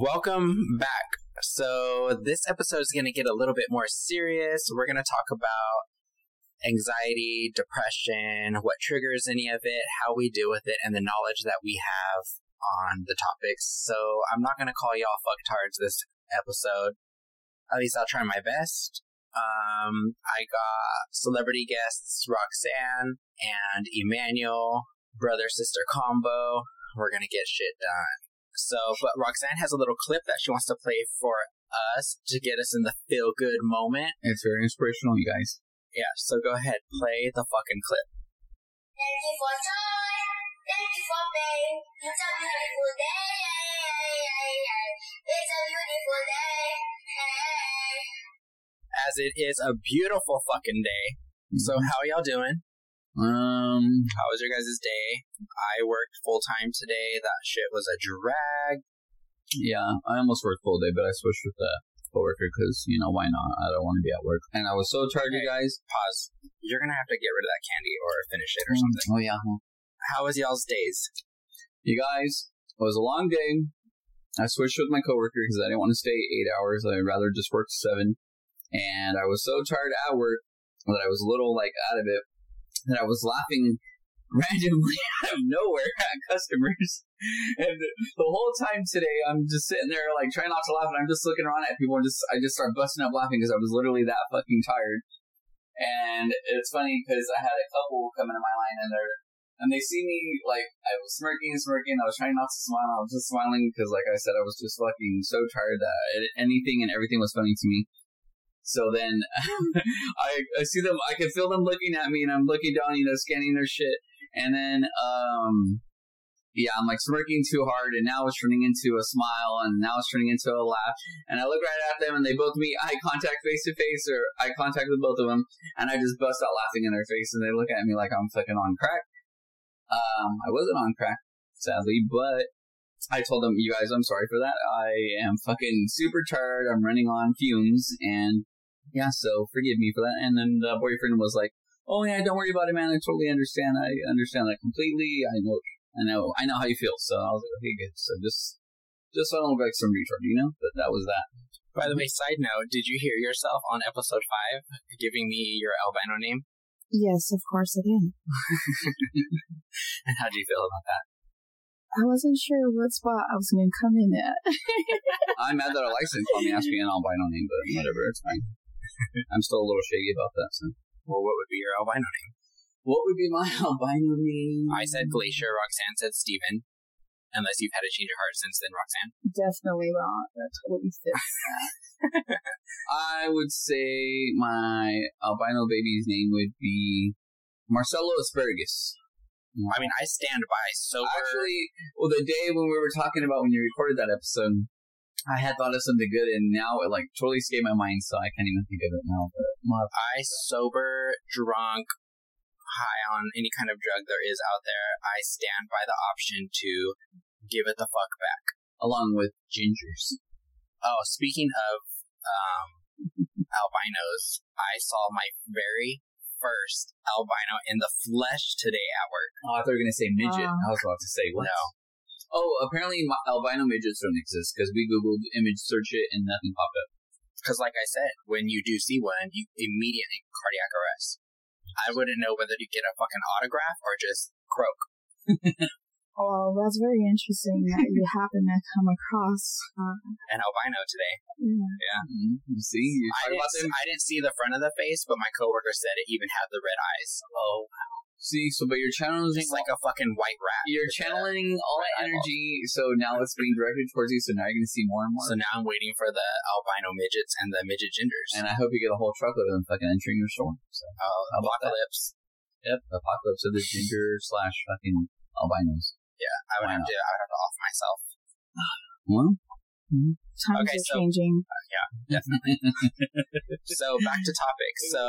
Welcome back. So, this episode is going to get a little bit more serious. We're going to talk about anxiety, depression, what triggers any of it, how we deal with it, and the knowledge that we have on the topics. So, I'm not going to call y'all fucktards this episode. At least I'll try my best. Um, I got celebrity guests Roxanne and Emmanuel, brother sister combo. We're going to get shit done. So, but Roxanne has a little clip that she wants to play for us to get us in the feel good moment. It's very inspirational, you guys. Yeah, so go ahead, play the fucking clip. Thank you for joy. Thank you for pain. It's a beautiful day. It's a beautiful day. Hey. As it is a beautiful fucking day. So, mm-hmm. how are y'all doing? Um, How was your guys' day? I worked full time today. That shit was a drag. yeah, I almost worked full day, but I switched with the coworker because you know why not? I don't want to be at work, and I was so tired, you guys. Pause. You're gonna have to get rid of that candy or finish it or something. Oh yeah, How was y'all's days? you guys. It was a long day. I switched with my coworker because I didn't want to stay eight hours. I'd rather just work seven. And I was so tired at work that I was a little like out of it that I was laughing randomly out of nowhere at customers. And the whole time today, I'm just sitting there like trying not to laugh, and I'm just looking around at people and just I just start busting up laughing because I was literally that fucking tired. And it's funny because I had a couple come into my line and they're and they see me like I was smirking and smirking. I was trying not to smile. I was just smiling because, like I said, I was just fucking so tired that anything and everything was funny to me. So then I I see them. I can feel them looking at me, and I'm looking down, you know, scanning their shit. And then um yeah, I'm like smirking too hard, and now it's turning into a smile, and now it's turning into a laugh. And I look right at them, and they both meet eye contact face to face, or eye contact with both of them, and I just bust out laughing in their face, and they look at me like I'm fucking on crack. Um, I wasn't on crack, sadly, but I told them, you guys, I'm sorry for that. I am fucking super tired. I'm running on fumes, and yeah, so forgive me for that. And then the boyfriend was like, "Oh yeah, don't worry about it, man. I totally understand. I understand that completely. I know, I know, I know how you feel." So I was like, "Okay, good." So just, just so I don't look like some retard, you know. But that was that. By the way, side note, did you hear yourself on episode five giving me your albino name? Yes, of course I did. And how do you feel about that? I wasn't sure what spot I was going to come in at. I'm mad that Alexa didn't call me ask me an albino name, but whatever, it's fine. I'm still a little shady about that. So, Well, what would be your albino name? what would be my albino name? I said Glacier, Roxanne said Steven. Unless you've had a change of heart since then, Roxanne. Definitely not. That totally fits that. I would say my albino baby's name would be Marcelo Asparagus. I mean, I stand by sober. Actually, well, the day when we were talking about when you recorded that episode, I had thought of something good, and now it like totally escaped my mind, so I can't even think of it now. But my- I sober, drunk, high on any kind of drug there is out there. I stand by the option to give it the fuck back. along with gingers. Oh, speaking of um, albinos, I saw my very first albino in the flesh today at work. Oh, I thought you were gonna say midget. Oh. I was about to say what? No. Oh, apparently albino midgets don't exist because we googled image search it and nothing popped up. Because, like I said, when you do see one, you immediately cardiac arrest. I wouldn't know whether to get a fucking autograph or just croak. Oh, that's very interesting that you happen to come across. Uh, An albino today. yeah. Mm-hmm. See, you I didn't. I didn't see the front of the face, but my coworker said it even had the red eyes. Oh, see, so but you're channeling It's like a fucking white rat. you're with the- channeling all that energy, so now it's being directed towards you. So now you're gonna see more and more. So now I'm waiting for the albino midgets and the midget gingers. and I hope you get a whole truckload of them fucking entering your store. So, uh, How about that? apocalypse. yep, apocalypse of the ginger slash fucking albinos. Yeah, I would Why have not? to. I would have to off myself. Well, mm-hmm. Times Okay, are so- changing. Uh, yeah, definitely. so back to topic. So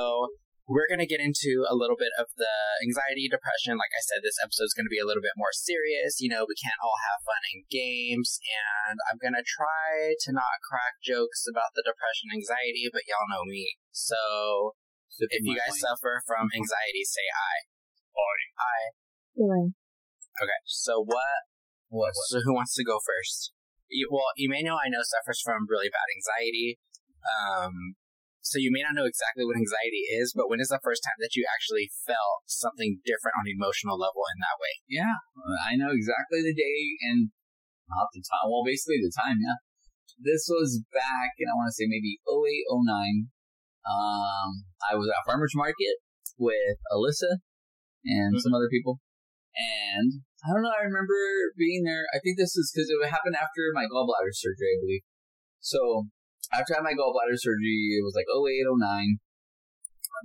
we're gonna get into a little bit of the anxiety, depression. Like I said, this episode is gonna be a little bit more serious. You know, we can't all have fun and games, and I'm gonna try to not crack jokes about the depression, anxiety, but y'all know me. So if you guys suffer from anxiety, say I. I. Right. Okay. So what? what? So who wants to go first? You, well, Emmanuel, I know suffers from really bad anxiety. Um, so you may not know exactly what anxiety is, but when is the first time that you actually felt something different on an emotional level in that way? Yeah, I know exactly the day and not the time. Well, basically the time. Yeah, this was back, and I want to say maybe 08, 09. Um, I was at farmers market with Alyssa and some other people, and I don't know. I remember being there. I think this is because it happened after my gallbladder surgery, I believe. So after I had my gallbladder surgery, it was like 08, 09.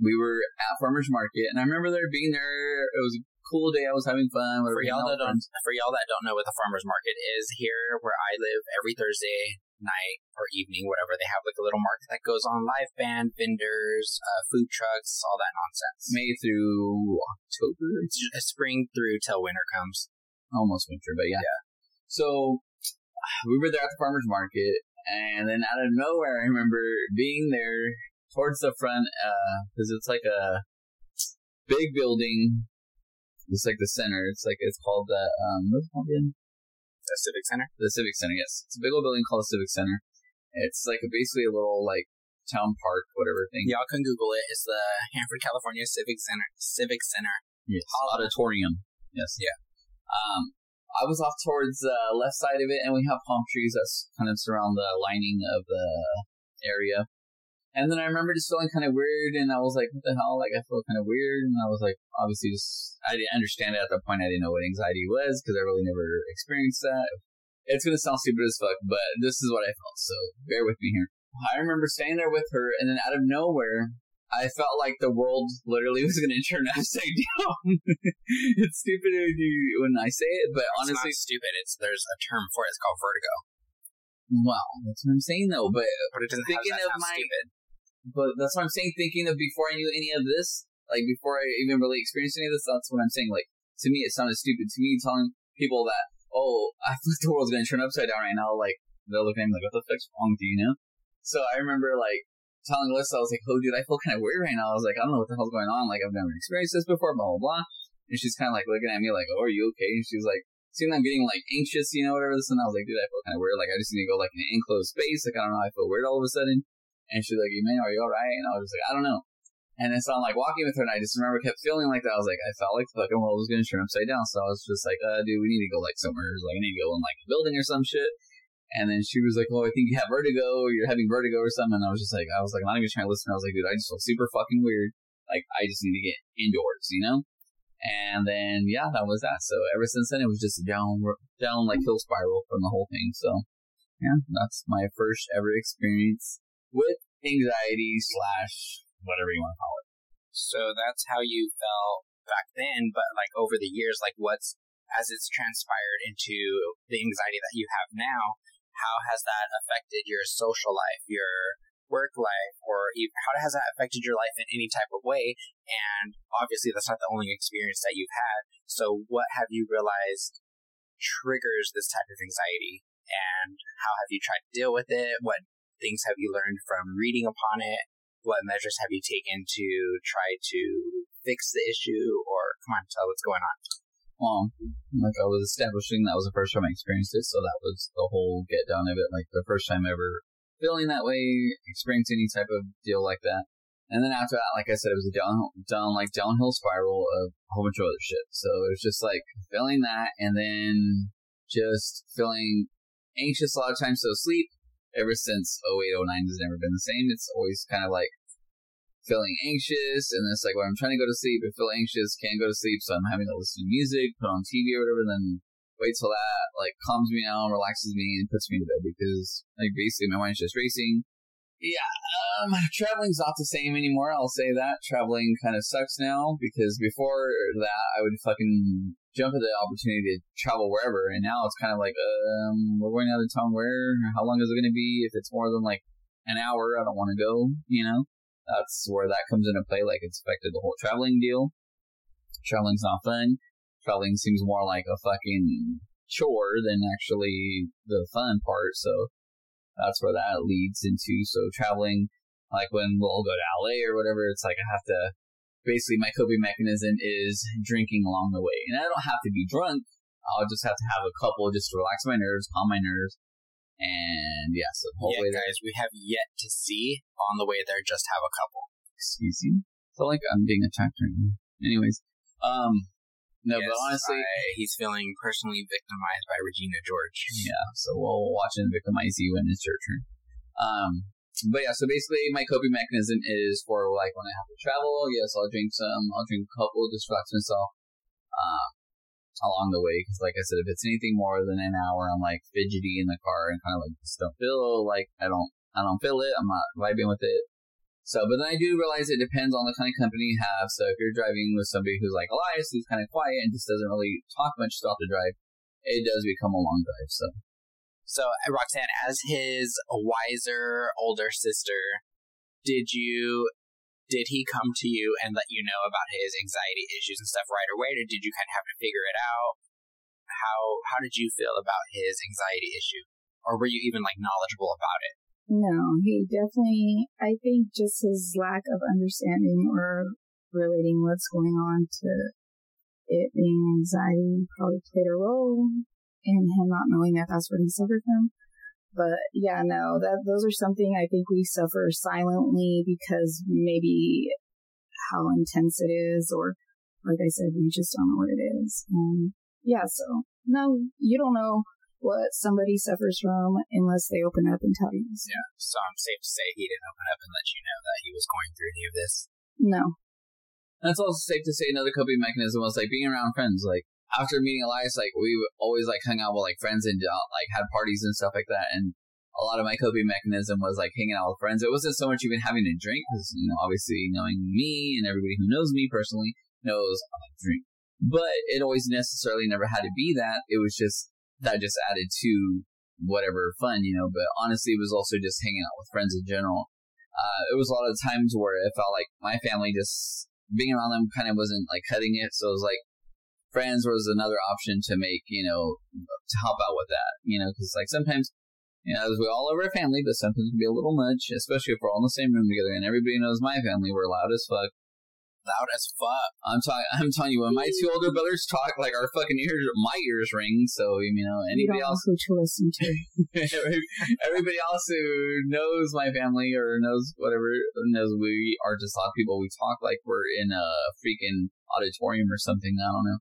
We were at farmers market, and I remember there being there. It was a cool day. I was having fun. For y'all that don't, for y'all that don't know what the farmers market is, here where I live, every Thursday night or evening, whatever, they have like a little market that goes on. Live band, vendors, uh, food trucks, all that nonsense. May through October. It's spring through till winter comes. almost winter, but yeah. So we were there at the farmers market, and then out of nowhere, I remember being there towards the front because it's like a big building. It's like the center. It's like it's called the um, what's it called again? The Civic Center. The Civic Center. Yes, it's a big old building called the Civic Center. It's like a, basically a little like town park, whatever thing. Y'all can Google it. It's the Hanford, California Civic Center. Civic Center. Yes. Auditorium. Yes. Yeah. Um, I was off towards the left side of it, and we have palm trees that's kind of surround the lining of the area. And then I remember just feeling kind of weird, and I was like, "What the hell?" Like I feel kind of weird, and I was like, obviously, just I didn't understand it at that point. I didn't know what anxiety was because I really never experienced that. It's gonna sound stupid as fuck, but this is what I felt. So bear with me here. I remember standing there with her, and then out of nowhere, I felt like the world literally was going to turn upside down. it's stupid when I say it, but honestly, it's not stupid. It's there's a term for it. It's called vertigo. well, that's what I'm saying though. But But it doesn't Thinking of my- stupid. but that's what I'm saying. Thinking of before I knew any of this, like before I even really experienced any of this, that's what I'm saying. Like to me, it sounded stupid. To me, telling people that, oh, I thought the world's going to turn upside down right now, like they're looking at me like, what the fuck's wrong with you, you know? So I remember like telling Alyssa, I was like, oh, dude, I feel kind of weird right now. I was like, I don't know what the hell's going on. Like I've never experienced this before, blah blah blah. And she's kind of like looking at me like, oh, are you okay? And she's like. Seemed I'm getting like anxious, you know, whatever this, and I was like, dude, I feel kind of weird. Like, I just need to go like in an enclosed space. Like, I don't know, I feel weird all of a sudden. And she's like, man, are you alright? And I was just like, I don't know. And then so I'm like walking with her, and I just remember kept feeling like that. I was like, I felt like the fucking world was gonna turn upside down. So I was just like, uh, dude, we need to go like somewhere. Like, I need to go in like a building or some shit. And then she was like, oh, I think you have vertigo. Or you're having vertigo or something. And I was just like, I was like, I'm not even trying to listen. I was like, dude, I just feel super fucking weird. Like, I just need to get indoors, you know? And then, yeah, that was that. So ever since then, it was just down, down like hill spiral from the whole thing. So, yeah, that's my first ever experience with anxiety slash whatever you want to call it. So that's how you felt back then, but like over the years, like what's as it's transpired into the anxiety that you have now, how has that affected your social life, your work life, or even, how has that affected your life in any type of way? And obviously, that's not the only experience that you've had. So, what have you realized triggers this type of anxiety, and how have you tried to deal with it? What things have you learned from reading upon it? What measures have you taken to try to fix the issue? Or come on, tell what's going on. Well, like I was establishing, that was the first time I experienced it, so that was the whole get down of it. Like the first time ever feeling that way, experiencing any type of deal like that. And then after that, like I said, it was a down, down, like downhill spiral of a whole bunch of other shit. So it was just like feeling that, and then just feeling anxious a lot of times. So sleep, ever since 08, 09 has never been the same. It's always kind of like feeling anxious, and it's like when I'm trying to go to sleep, I feel anxious, can't go to sleep, so I'm having to listen to music, put on TV or whatever, then wait till that like calms me down, relaxes me, and puts me to bed because like basically my mind's just racing. Yeah, um, traveling's not the same anymore. I'll say that traveling kind of sucks now because before that I would fucking jump at the opportunity to travel wherever, and now it's kind of like, um, we're going out of town. Where? How long is it going to be? If it's more than like an hour, I don't want to go. You know, that's where that comes into play. Like it's affected the whole traveling deal. Traveling's not fun. Traveling seems more like a fucking chore than actually the fun part. So that's where that leads into. So traveling, like when we'll go to LA or whatever, it's like I have to. Basically, my coping mechanism is drinking along the way, and I don't have to be drunk. I'll just have to have a couple just to relax my nerves, calm my nerves, And yeah, so whole yeah, guys, we have yet to see. On the way there, just have a couple. Excuse me. So like I'm being attacked right now. Anyways, um, no, Yes, but honestly, I- he's feeling personally victimized by Regina George. Yeah, so we'll watch and victimize you when it's your turn. Um, but yeah, so basically my coping mechanism is for like when I have to travel. Yes, I'll drink some. I'll drink a couple, just relax myself. Um, along the way, because like I said, if it's anything more than an hour, I'm like fidgety in the car and kind of like just don't feel like I don't I don't feel it. I'm not vibing with it. So, but then I do realize it depends on the kind of company you have. So if you're driving with somebody who's like Elias, who's kind of quiet and just doesn't really talk much throughout the drive, it does become a long drive. So. So, Roxanne, as his wiser older sister, did you did he come to you and let you know about his anxiety issues and stuff right away, or did you kind of have to figure it out? How how did you feel about his anxiety issue, or were you even like knowledgeable about it? No, he definitely, I think just his lack of understanding or relating what's going on to it being anxiety probably played a role in him not knowing that that's what he suffered from. But yeah, no, that those are something I think we suffer silently because maybe how intense it is, or like I said, we just don't know what it is. And yeah, so no, you don't know what somebody suffers from unless they open up and tell you. So, Yeah. So I'm safe to say he didn't open up and let you know that he was going through any of this. No. That's also safe to say another coping mechanism was like being around friends. Like after meeting Elias, like we always like hung out with like friends and uh, like had parties and stuff like that. And a lot of my coping mechanism was like hanging out with friends. It wasn't so much even having to drink because you know obviously knowing me and everybody who knows me personally knows I like drink. But it always necessarily never had to be that. It was just that just added to whatever fun, you know. But honestly, it was also just hanging out with friends in general. Uh, it was a lot of times where it felt like my family just being around them kind of wasn't like cutting it. So it was like friends was another option to make, you know, to help out with that, you know, because like sometimes, you know, as we all love our family, but sometimes it can be a little much, especially if we're all in the same room together and everybody knows my family. We're loud as fuck. Loud as fuck. I'm talking. I'm telling you, when my two older brothers talk, like our fucking ears, my ears ring. So you know, you anybody don't else, who to listen to. everybody else who knows my family or knows whatever knows we are just loud people. We talk like we're in a freaking auditorium or something. I don't know,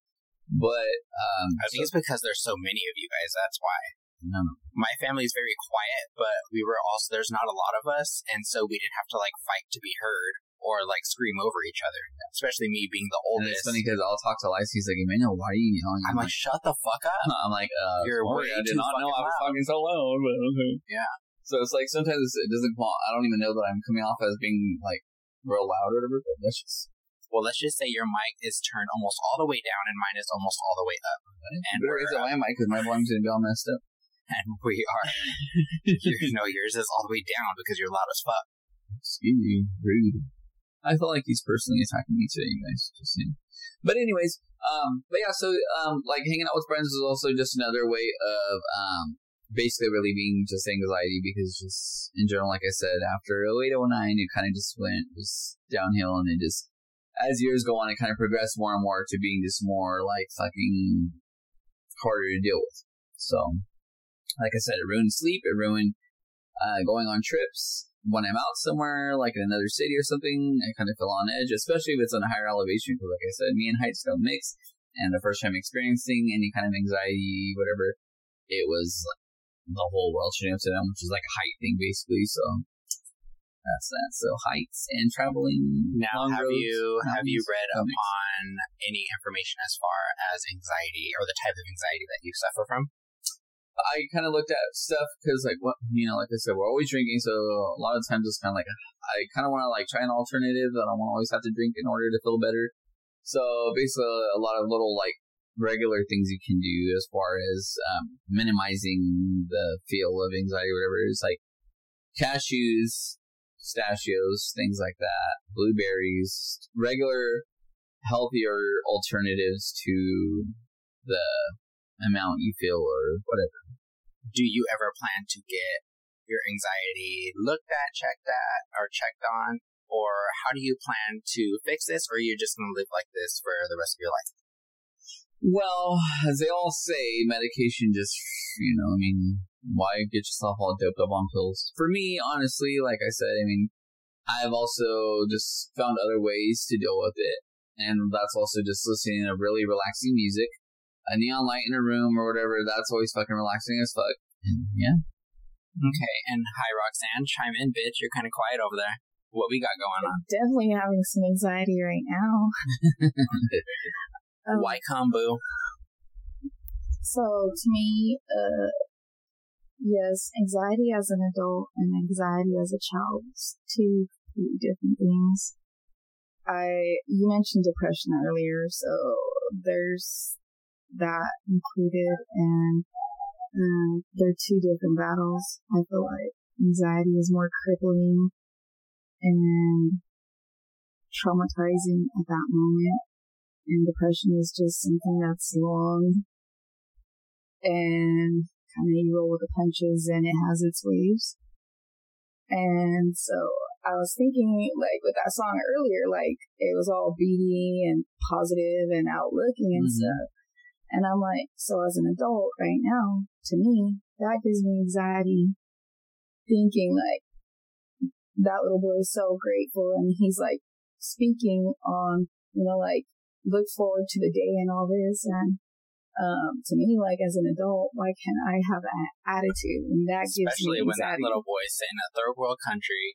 but um, I think it's because there's so many of you guys. That's why. no, no. My family's very quiet, but we were also there's not a lot of us, and so we didn't have to like fight to be heard or like scream over each other. Especially me being the And oldest. it's funny because I'll talk to Elias. He's like, Emmanuel, why are you yelling? I'm like, shut the fuck up. I'm like, uh, You're sorry, I did not know I was loud. talking so loud, but okay. Yeah. So it's like sometimes it doesn't. I don't even know that I'm coming off as being like real loud or whatever, but that's just. Well, let's just say your mic is turned almost all the way down, and mine is almost all the way up, And we're, raise it my mic because my volume's gonna be all messed up. and we are. you know, yours is all the way down because you're loud as fuck. Excuse me, rude. I feel like he's personally attacking me today, you guys. Just saying. But anyways, um, but yeah, so um, like hanging out with friends is also just another way of um, basically relieving just anxiety because just in general, like I said, after 08, 09, it kind of just went just downhill and it just as years go on, it kind of progressed more and more to being just more like fucking harder to deal with. So, like I said, it ruined sleep. It ruined uh, going on trips. When I'm out somewhere, like in another city or something, I kind of feel on edge, especially if it's on a higher elevation. Because, like I said, me and heights don't mix. And the first time experiencing any kind of anxiety, whatever, it was like the whole world shooting upside down, which is like a height thing, basically. So that's that. So heights and traveling. Now, have roads, you have you read makes- upon any information as far as anxiety or the type of anxiety that you suffer from? I kind of looked at stuff because, like, what you know, like I said, we're always drinking, so a lot of times it's kind of like I kind of want to like try an alternative. That I don't want to always have to drink in order to feel better. So basically, a lot of little like regular things you can do as far as um, minimizing the feel of anxiety, or whatever. It's like cashews, pistachios, things like that, blueberries, regular, healthier alternatives to the amount you feel or whatever. Do you ever plan to get your anxiety looked at, checked at, or checked on? Or how do you plan to fix this? Or are you just going to live like this for the rest of your life? Well, as they all say, medication just, you know, I mean, why get yourself all doped up on pills? For me, honestly, like I said, I mean, I've also just found other ways to deal with it. And that's also just listening to really relaxing music. A neon light in a room or whatever, that's always fucking relaxing as fuck. And yeah. Okay, and hi Roxanne, chime in, bitch. You're kind of quiet over there. What we got going on? Definitely having some anxiety right now. Um, Why come, boo? So to me, uh, yes, anxiety as an adult and anxiety as a child is two completely different things. I you mentioned depression earlier, so there's that included, and um, they're two different battles. I feel like anxiety is more crippling and traumatizing at that moment, and depression is just something that's long and kind of you roll with the punches and it has its waves. And so I was thinking, like, with that song earlier, like, it was all beaty and positive and outlooking and Mhm. stuff. And I'm like, so as an adult right now, to me, that gives me anxiety thinking, like, that little boy is so grateful and he's like speaking on, you know, like, look forward to the day and all this. And um, to me, like as an adult, why can't I have an attitude? And that Especially gives me when that anxiety. little boy's in a third world country,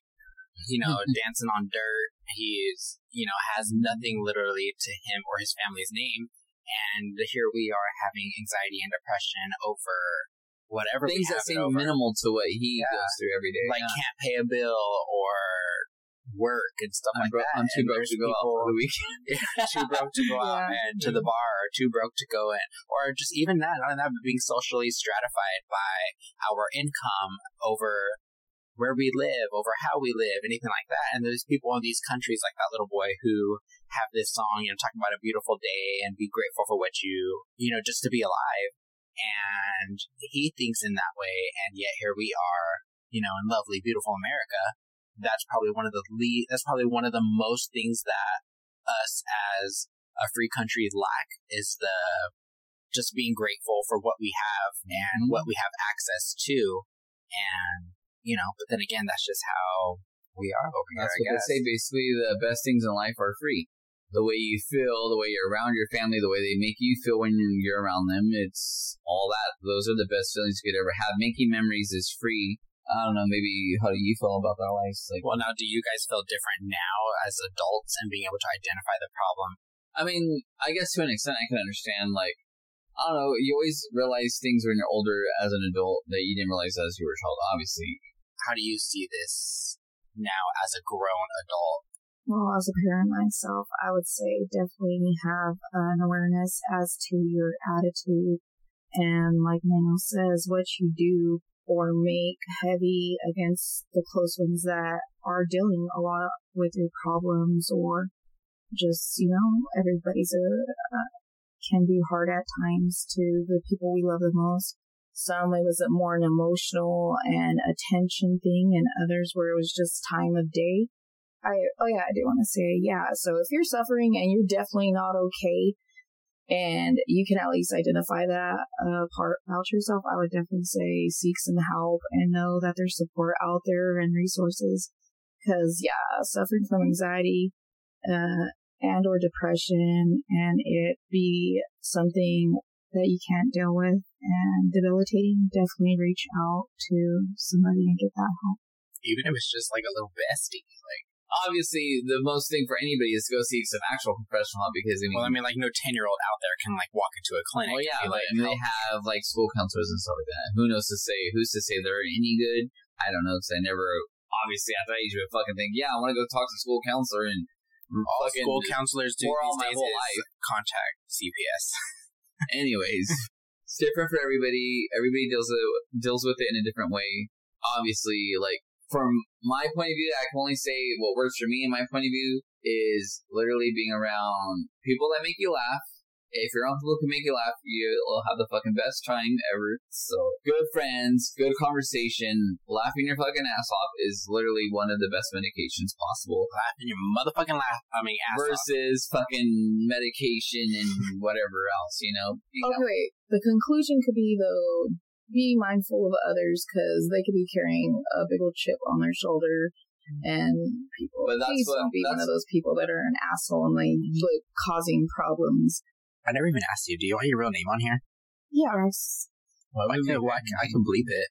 you know, dancing on dirt. He's, you know, has nothing literally to him or his family's name. And here we are having anxiety and depression over whatever Things that have it seem over. minimal to what he Yeah. goes through every day. like yeah. can't pay a bill or work and stuff I'm, like bro- that. I'm too broke to go out people- for the weekend. too broke to go out Yeah. and to the bar, or too broke to go in, or just even that, not that, but being socially stratified by our income over where we live, over how we live, anything like that. And there's people in these countries, like that little boy, who have this song, you know, talking about a beautiful day and be grateful for what you, you know, just to be alive. And he thinks in that way, and yet here we are, you know, in lovely, beautiful America. That's probably one of the lead. That's probably one of the most things that us as a free country lack is the just being grateful for what we have and mm-hmm. what we have access to. And, you know, but then again, that's just how we are over here, That's I what they say. Basically, the best things in life are free. The way you feel, the way you're around your family, the way they make you feel when you're around them, it's all that. Those are the best feelings you could ever have. Making memories is free. I don't know, maybe how do you feel about that, Lice? Like, Well, now, do you guys feel different now as adults and being able to identify the problem? I mean, I guess to an extent I can understand, like, I don't know, you always realize things when you're older as an adult that you didn't realize as you were a child, obviously. How do you see this now as a grown adult? Well, as a parent myself, I would say definitely have an awareness as to your attitude and, like Manuel says, what you do or make heavy against the close ones that are dealing a lot with your problems or just, you know, everybody's a, uh, can be hard at times to the people we love the most. Some it was more an emotional and attention thing and others where it was just time of day. I oh yeah, I do want to say yeah. So if you're suffering and you're definitely not okay, and you can at least identify that uh, part about yourself, I would definitely say seek some help and know that there's support out there and resources. Because yeah, suffering from anxiety uh, and or depression, and it be something that you can't deal with and debilitating, definitely reach out to somebody and get that help. Even if it's just like a little bestie. Like, Obviously, the most thing for anybody is to go seek some actual professional help because, I mean, well, I mean, like no 10 year old out there can like walk into a clinic. Well, and yeah, like, I they have like school counselors and stuff like that. Who knows to say? Who's to say they're any good? I don't know because I never, obviously, at that age, would fucking think, yeah, I want to go talk to a school counselor and all fucking school counselors do all my whole life. contact CPS. Anyways, it's different for everybody. Everybody deals with deals with it in a different way. Obviously, like from my point of view, I can only say what works for me. And my point of view is literally being around people that make you laugh. If you're around people who can make you laugh, you'll have the fucking best time ever. So good friends, good conversation, laughing your fucking ass off is literally one of the best medications possible. Laughing your motherfucking laugh. I mean, ass off. Versus fucking medication and whatever else, you know. You Okay, wait. The conclusion could be though, be mindful of others because they could be carrying a big old chip on their shoulder. And people, But that's please what- don't be one of those people that are an asshole and like, like causing problems. I never even asked you. Do you want your real name on here? Yeah, Rex. I can, well, I can, I can bleep it.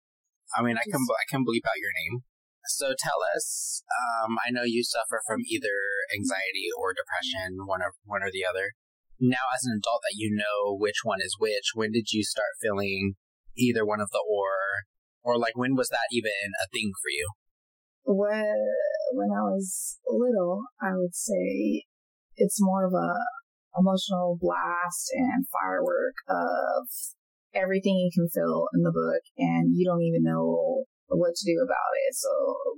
I mean, I can I can bleep out your name. So tell us. Um, I know you suffer from either anxiety or depression, one or one or the other. Now, as an adult, that you know which one is which. When did you start feeling either one of the or, or like when was that even a thing for you? When, when I was little, I would say it's more of a emotional blast and firework of everything you can feel in the book and you don't even know what to do about it. So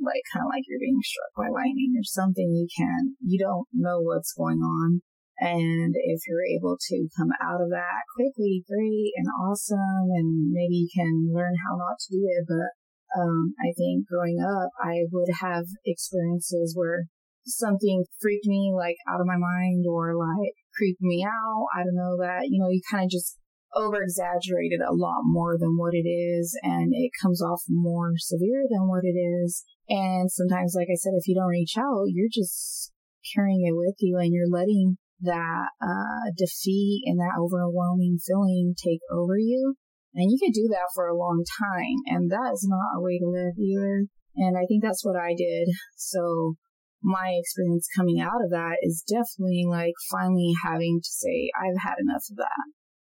like kind of like you're being struck by lightning or something you can't. you don't know what's going on. And if you're able to come out of that quickly, great and awesome. And maybe you can learn how not to do it. But, um, I think growing up, I would have experiences where something freaked me like out of my mind or like creeped me out. I don't know that, you know, you kind of just over exaggerated a lot more than what it is and it comes off more severe than what it is. And sometimes, like I said, if you don't reach out, you're just carrying it with you and you're letting that uh, defeat and that overwhelming feeling take over you. And you can do that for a long time. And that is not a way to live either. And I think that's what I did. So my experience coming out of that is definitely like finally having to say, I've had enough of that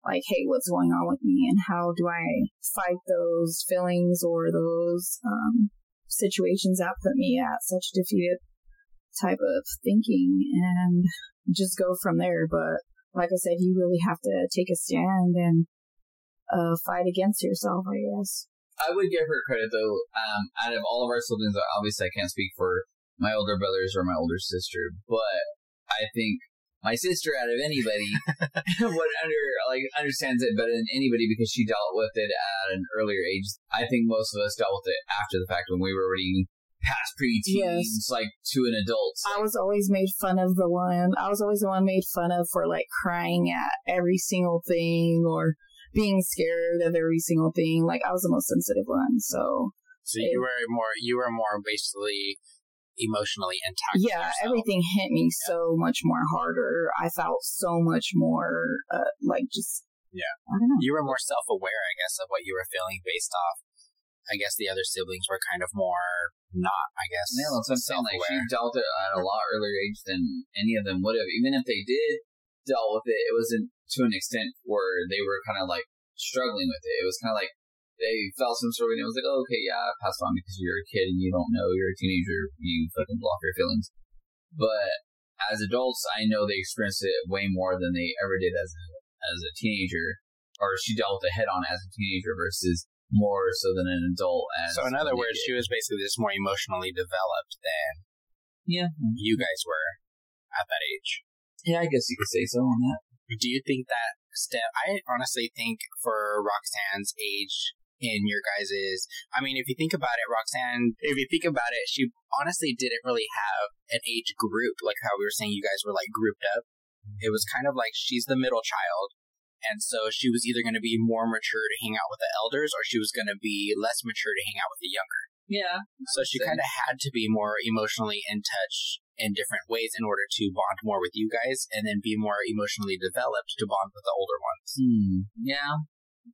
like, hey, what's going on with me and how do I fight those feelings or those um, situations that put me at such defeated type of thinking and just go from there. But like I said, you really have to take a stand and uh, fight against yourself, I guess. I would give her credit though. Um, out of all of our siblings, obviously I can't speak for my older brothers or my older sister, but I think my sister out of anybody would under like understands it better than anybody because she dealt with it at an earlier age. I think most of us dealt with it after the fact when we were already past preteens, Yes. like to an adult. I was always made fun of the one. I was always the one made fun of for like crying at every single thing or being scared of every single thing. Like I was the most sensitive one. So So you were more you were more basically emotionally intact. yeah, everything hit me so much more harder. I felt so much more uh, like just Yeah. I don't know. you were more self aware, I guess, of what you were feeling based off. I guess the other siblings were kind of more not. I guess. Yeah, that's what I'm saying. Like she dealt it at a lot earlier age than any of them would have. Even if they did dealt with it, it wasn't to an extent where they were kind of like struggling with it. It was kind of like they felt some sort of, and it was like, oh, okay, yeah, I passed on because you're a kid and you don't know, you're a teenager, you fucking block your feelings. But as adults, I know they experienced it way more than they ever did as a, as a teenager, or she dealt with it head on as a teenager versus more so than an adult. As So in other words, she was basically just more emotionally developed than yeah, you guys were at that age. yeah, I guess you could say so on that. Do you think that step? I honestly think for Roxanne's age in your guys's, I mean, if you think about it, Roxanne, if you think about it, she honestly didn't really have an age group like how we were saying you guys were like grouped up. It was kind of like she's the middle child. And so she was either going to be more mature to hang out with the elders or she was going to be less mature to hang out with the younger. Yeah, So she kind of had to be more emotionally in touch in different ways in order to bond more with you guys and then be more emotionally developed to bond with the older ones. Hmm. Yeah.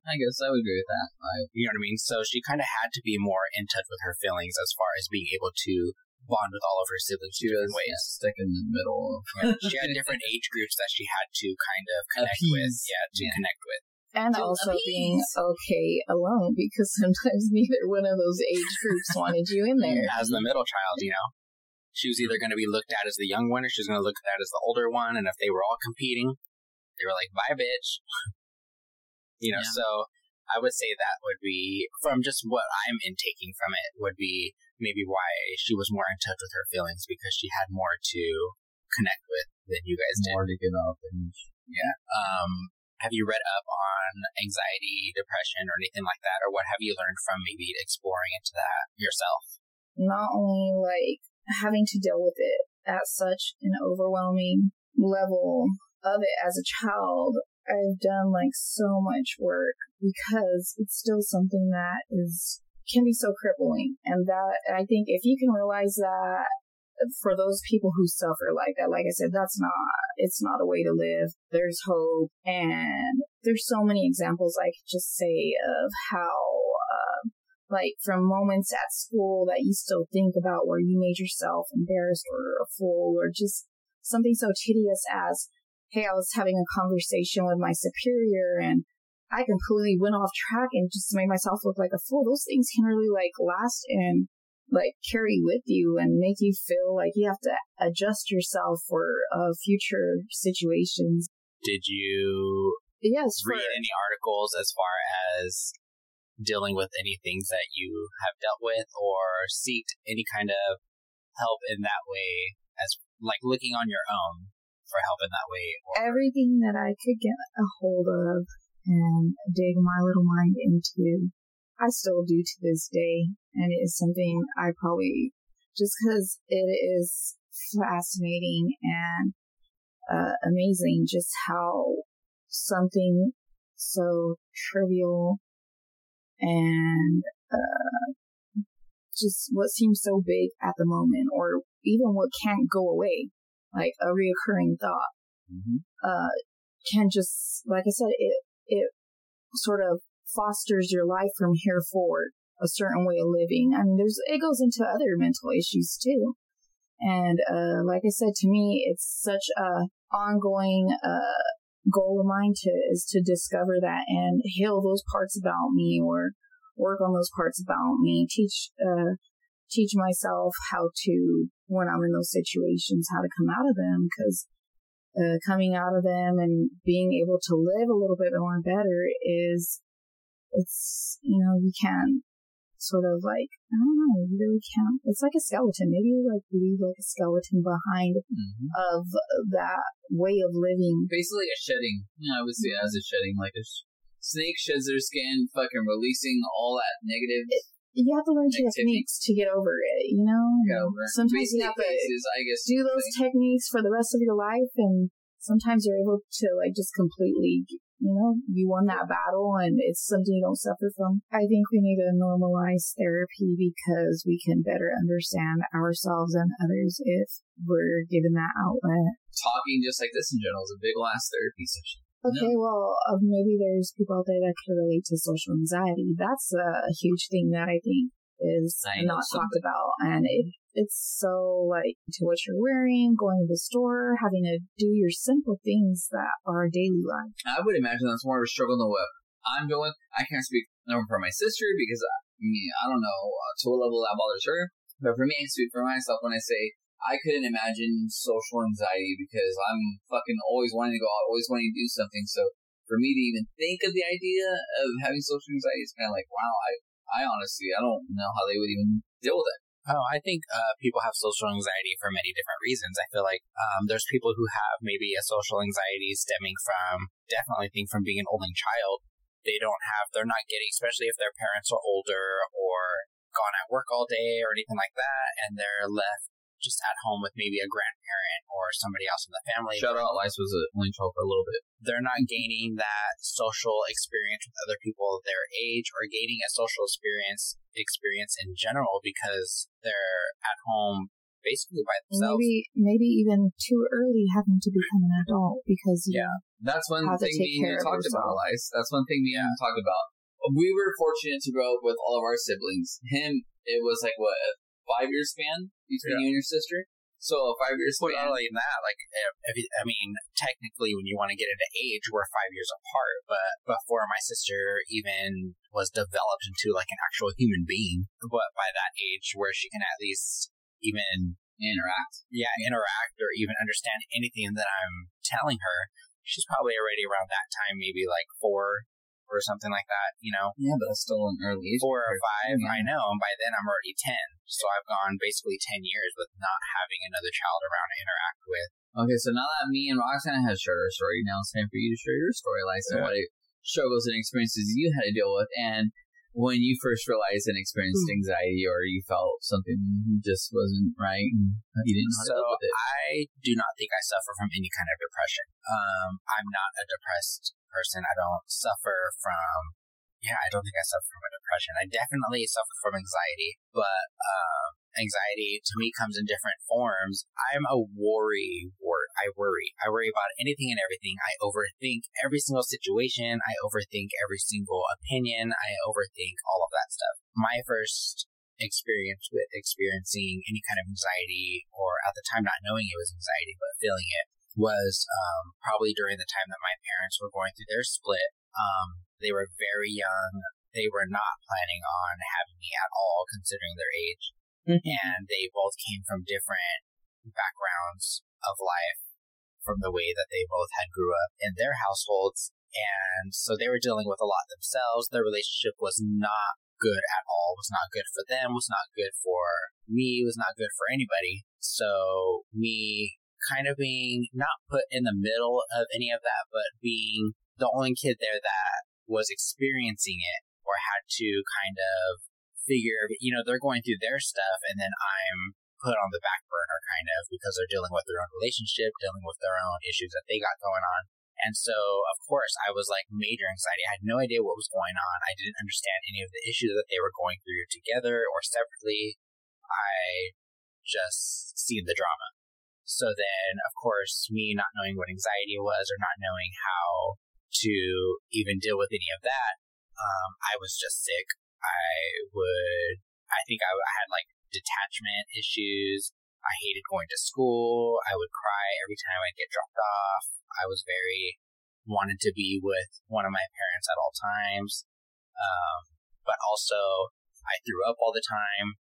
I guess I would agree with that. I, You know what I mean? So she kind of had to be more in touch with her feelings as far as being able to bond with all of her siblings she in was different ways. yeah, stuck in the middle of. Yeah, she had different age groups that she had to kind of connect with. Yeah, to Yeah. connect with. And To also being okay alone because sometimes neither one of those age groups wanted you in there. As the middle child, you know, she was either going to be looked at as the young one or she was going to look at as the older one. And if they were all competing, they were like, bye, bitch. You know, Yeah. so I would say that would be, from just what I'm intaking from it, would be maybe why she was more in touch with her feelings because she had more to connect with than you guys did. more to give up and yeah. Um, have you read up on anxiety, depression, or anything like that? Or what have you learned from maybe exploring into that yourself? not only like having to deal with it at such an overwhelming level of it as a child, I've done like so much work because it's still something that is can be so crippling. And that I think if you can realize that for those people who suffer like that, like I said, that's not it's not a way to live. There's hope and there's so many examples I could just say of how uh, like from moments at school that you still think about where you made yourself embarrassed or a fool or just something so tedious as hey, I was having a conversation with my superior and I completely went off track and just made myself look like a fool. Those things can really like last and like carry with you and make you feel like you have to adjust yourself for uh, future situations. Did you Yes, for, read any articles as far as dealing with any things that you have dealt with or seek any kind of help in that way as like looking on your own for help in that way or everything that I could get a hold of and dig my little mind into. I still do to this day, and it is something I probably just because it is fascinating and uh, amazing just how something so trivial and uh, just what seems so big at the moment, or even what can't go away, like a reoccurring thought, Mm-hmm. uh, can just, like I said, it it sort of fosters your life from here forward, a certain way of living. I mean, there's it goes into other mental issues too, and uh, like I said, to me, it's such a ongoing uh, goal of mine to is to discover that and heal those parts about me or work on those parts about me teach uh teach myself how to when i'm in those situations how to come out of them because uh, coming out of them and being able to live a little bit more better is it's you know you can't sort of like i don't know you really can't it's like a skeleton maybe you like leave like a skeleton behind Mm-hmm. of that way of living Basically, a shedding. Yeah, I would see it as a shedding. Like a sh- snake sheds their skin, fucking releasing all that negative. You have to learn Activity. techniques to get over it, you know? Sometimes you have to phases, I guess. do those techniques for the rest of your life, and sometimes you're able to, like, just completely, you know, you won that battle, and it's something you don't suffer from. I think we need to normalize therapy because we can better understand ourselves and others if we're given that outlet. Talking just like this in general is a big last therapy session. Okay, well, uh, maybe there's people out there that can relate to social anxiety. That's a, huge thing that I think is I not talked about, and it it's so like to what you're wearing, going to the store, having to do your simple things that are daily life. I would imagine that's more of a struggle than what I'm doing. I can't speak no for my sister because I, I mean I don't know uh, to what level that bothers her, but for me, I speak for myself when I say I couldn't imagine social anxiety because I'm fucking always wanting to go out, always wanting to do something. So for me to even think of the idea of having social anxiety is kind of like wow. I I honestly I don't know how they would even deal with it. Oh, I think uh, people have social anxiety for many different reasons. I feel like um, there's people who have maybe a social anxiety stemming from definitely think from being an only child. They don't have, they're not getting, especially if their parents are older or gone at work all day or anything like that, and they're left just at home with maybe a grandparent or somebody else in the family. Shout out, Lice was a only child for a little bit. they're not gaining that social experience with other people their age or gaining a social experience experience in general because they're at home basically by themselves. Maybe maybe even too early having to become an adult because you Yeah. That's one How thing take me and you talked about, yourself. Lice. That's one thing me and you talked about. We were fortunate to grow up with all of our siblings. Him, it was like what a five year span between you and your sister. So a five year Well, span. not only that, like, if, if I mean, technically, when you want to get into age, we're five years apart. But before my sister even was developed into like an actual human being, but by that age, where she can at least even interact. yeah, interact or even understand anything that I'm telling her, she's probably already around that time, maybe like four or something like that, you know, Yeah, but that's still an early age. four or five. Yeah. I know. And by then I'm already 10. So I've gone basically 10 years with not having another child around to interact with. Okay, so now that me and Roxanne have shared our story, now it's time for you to share your story, and Yeah. what struggles and experiences you had to deal with. And when you first realized and experienced Hmm. anxiety, or you felt something just wasn't right, and you didn't know how to So with it. I do not think I suffer from any kind of depression. Um, I'm not a depressed person. I don't suffer from. Yeah, I don't think I suffer from a depression. I definitely suffer from anxiety, but um, anxiety to me comes in different forms. I'm a worry wor I worry. I worry about anything and everything. I overthink every single situation. I overthink every single opinion. I overthink all of that stuff. My first experience with experiencing any kind of anxiety, or at the time not knowing it was anxiety, but feeling it, was um, probably during the time that my parents were going through their split. Um, they were very young. They were not planning on having me at all, considering their age. And they both came from different backgrounds of life from the way that they both had grew up in their households. And so they were dealing with a lot themselves. Their relationship was not good at all, was not good for them, was not good for me, was not good for anybody. So me kind of being not put in the middle of any of that, but being the only kid there that was experiencing it or had to kind of figure, you know, they're going through their stuff and then I'm put on the back burner kind of because they're dealing with their own relationship, dealing with their own issues that they got going on. And so, of course, I was like major anxiety. I had no idea what was going on. I didn't understand any of the issues that they were going through together or separately. I just seen the drama. So then, of course, me not knowing what anxiety was or not knowing how to even deal with any of that, um, I was just sick. I would, I think I, I had like detachment issues. I hated going to school. I would cry every time I'd get dropped off. I was very wanted to be with one of my parents at all times. Um, but also I threw up all the time.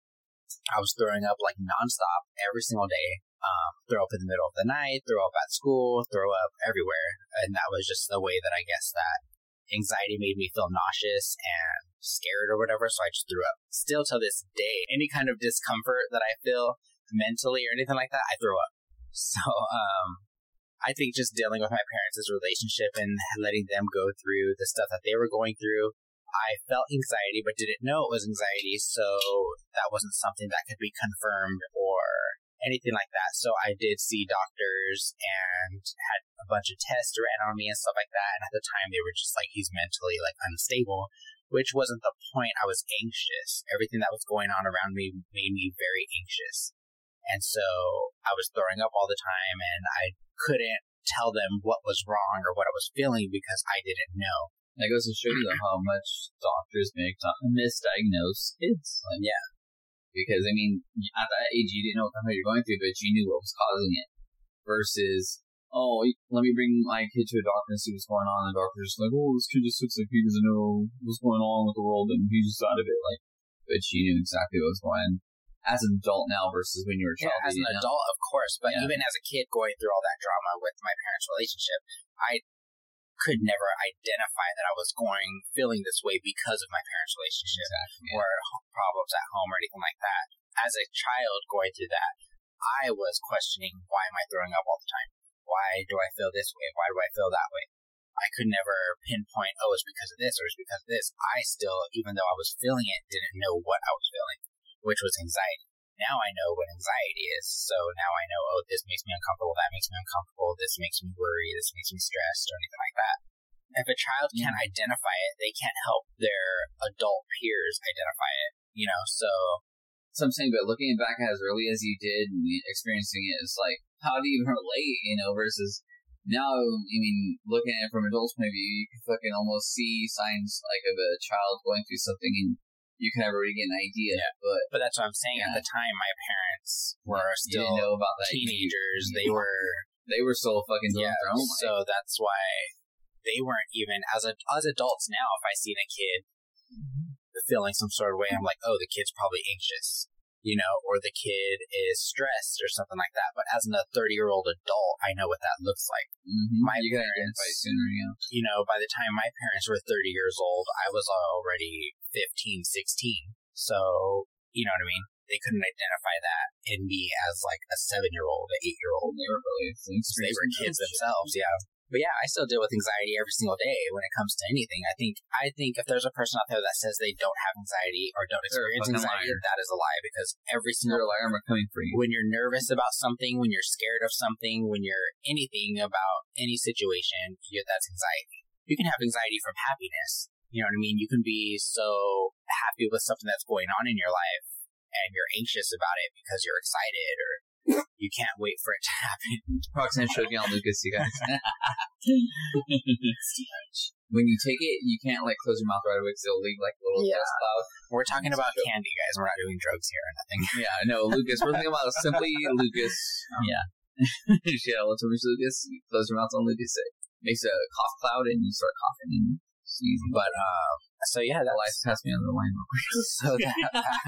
I was throwing up like nonstop every single day. Um, throw up in the middle of the night, throw up at school, throw up everywhere. And that was just the way that I guess that anxiety made me feel nauseous and scared or whatever. So I just threw up. Still to this day, any kind of discomfort that I feel mentally or anything like that, I throw up. So, um, I think just dealing with my parents' relationship and letting them go through the stuff that they were going through, I felt anxiety but didn't know it was anxiety, so that wasn't something that could be confirmed or anything like that. So I did see doctors and had a bunch of tests ran on me and stuff like that. And at the time, they were just like, he's mentally like unstable, which wasn't the point. I was anxious. Everything that was going on around me made me very anxious. And so I was throwing up all the time and I couldn't tell them what was wrong or what I was feeling because I didn't know. That goes to show you how much doctors make misdiagnose kids. Like, Yeah. Because I mean, at that age, you didn't know what kind of you're going through, but you knew what was causing it. Versus, oh, let me bring my kid to a doctor and see what's going on. And the doctor's just like, oh, this kid just looks like he doesn't know what's going on with the world, and he's just out of it. Like, but she knew exactly what was going on as an adult now versus when you were a Yeah, child. as an know. adult, of course, but Yeah. even as a kid going through all that drama with my parents' relationship, I could never identify that I was going feeling this way because of my parents' relationship Exactly. or problems at home or anything like that. As a child going through that, I was questioning why am I throwing up all the time? Why do I feel this way? Why do I feel that way? I could never pinpoint, oh, it's because of this or it's because of this. I still, even though I was feeling it, didn't know what I was feeling, which was anxiety. Now I know what anxiety is, so now I know, oh, this makes me uncomfortable, that makes me uncomfortable, this makes me worry, this makes me stressed, or anything like that. If a child can't mm. identify it, they can't help their adult peers identify it, you know, so So I'm saying, but looking back as early as you did and experiencing it, it's like, how do you relate, you know, versus now, I mean, looking at it from adults' point of view, you can fucking almost see signs like of a child going through something and you can already get an idea. Yeah. But But that's what I'm saying. At the time, my parents were you still know about that. teenagers. They were, They were still fucking yeah. their own life. So that's why they weren't even as a, as adults now. If I seen a kid mm-hmm. Feeling some sort of way, I'm like, oh, the kid's probably anxious, you know, or the kid is stressed or something like that. But as a 30 year old adult, I know what that looks like. Mhm. My you parents- sooner, you know. you know, by the time my parents were 30 years old, I was already 15, 16. So, you know what I mean? They couldn't identify that in me as like a seven year old, an eight year old. They were really They were kids themselves, yeah. But yeah, I still deal with anxiety every single day when it comes to anything. I think I think if there's a person out there that says they don't have anxiety or don't experience anxiety, liar. that is a lie because every single You're a liar. I'm coming for you. when you're nervous about something, when you're scared of something, when you're anything about any situation, you, that's anxiety. You can have anxiety from happiness. You know what I mean? You can be so happy with something that's going on in your life and you're anxious about it because you're excited or you can't wait for it to happen. Roxanne showed me on Lucas, you guys. when you take it, you can't like close your mouth right away because it'll leave like a little Yeah. dust cloud. We're talking about true. candy, guys. We're not doing drugs here or nothing. Yeah, no, know, Lucas. We're thinking about simply Lucas. Yeah. yeah, what's over Lucas? You close your mouth on Lucas. It makes a cough cloud and you start coughing and sneezing. But um, so yeah, The that's lights pass me on the line. So that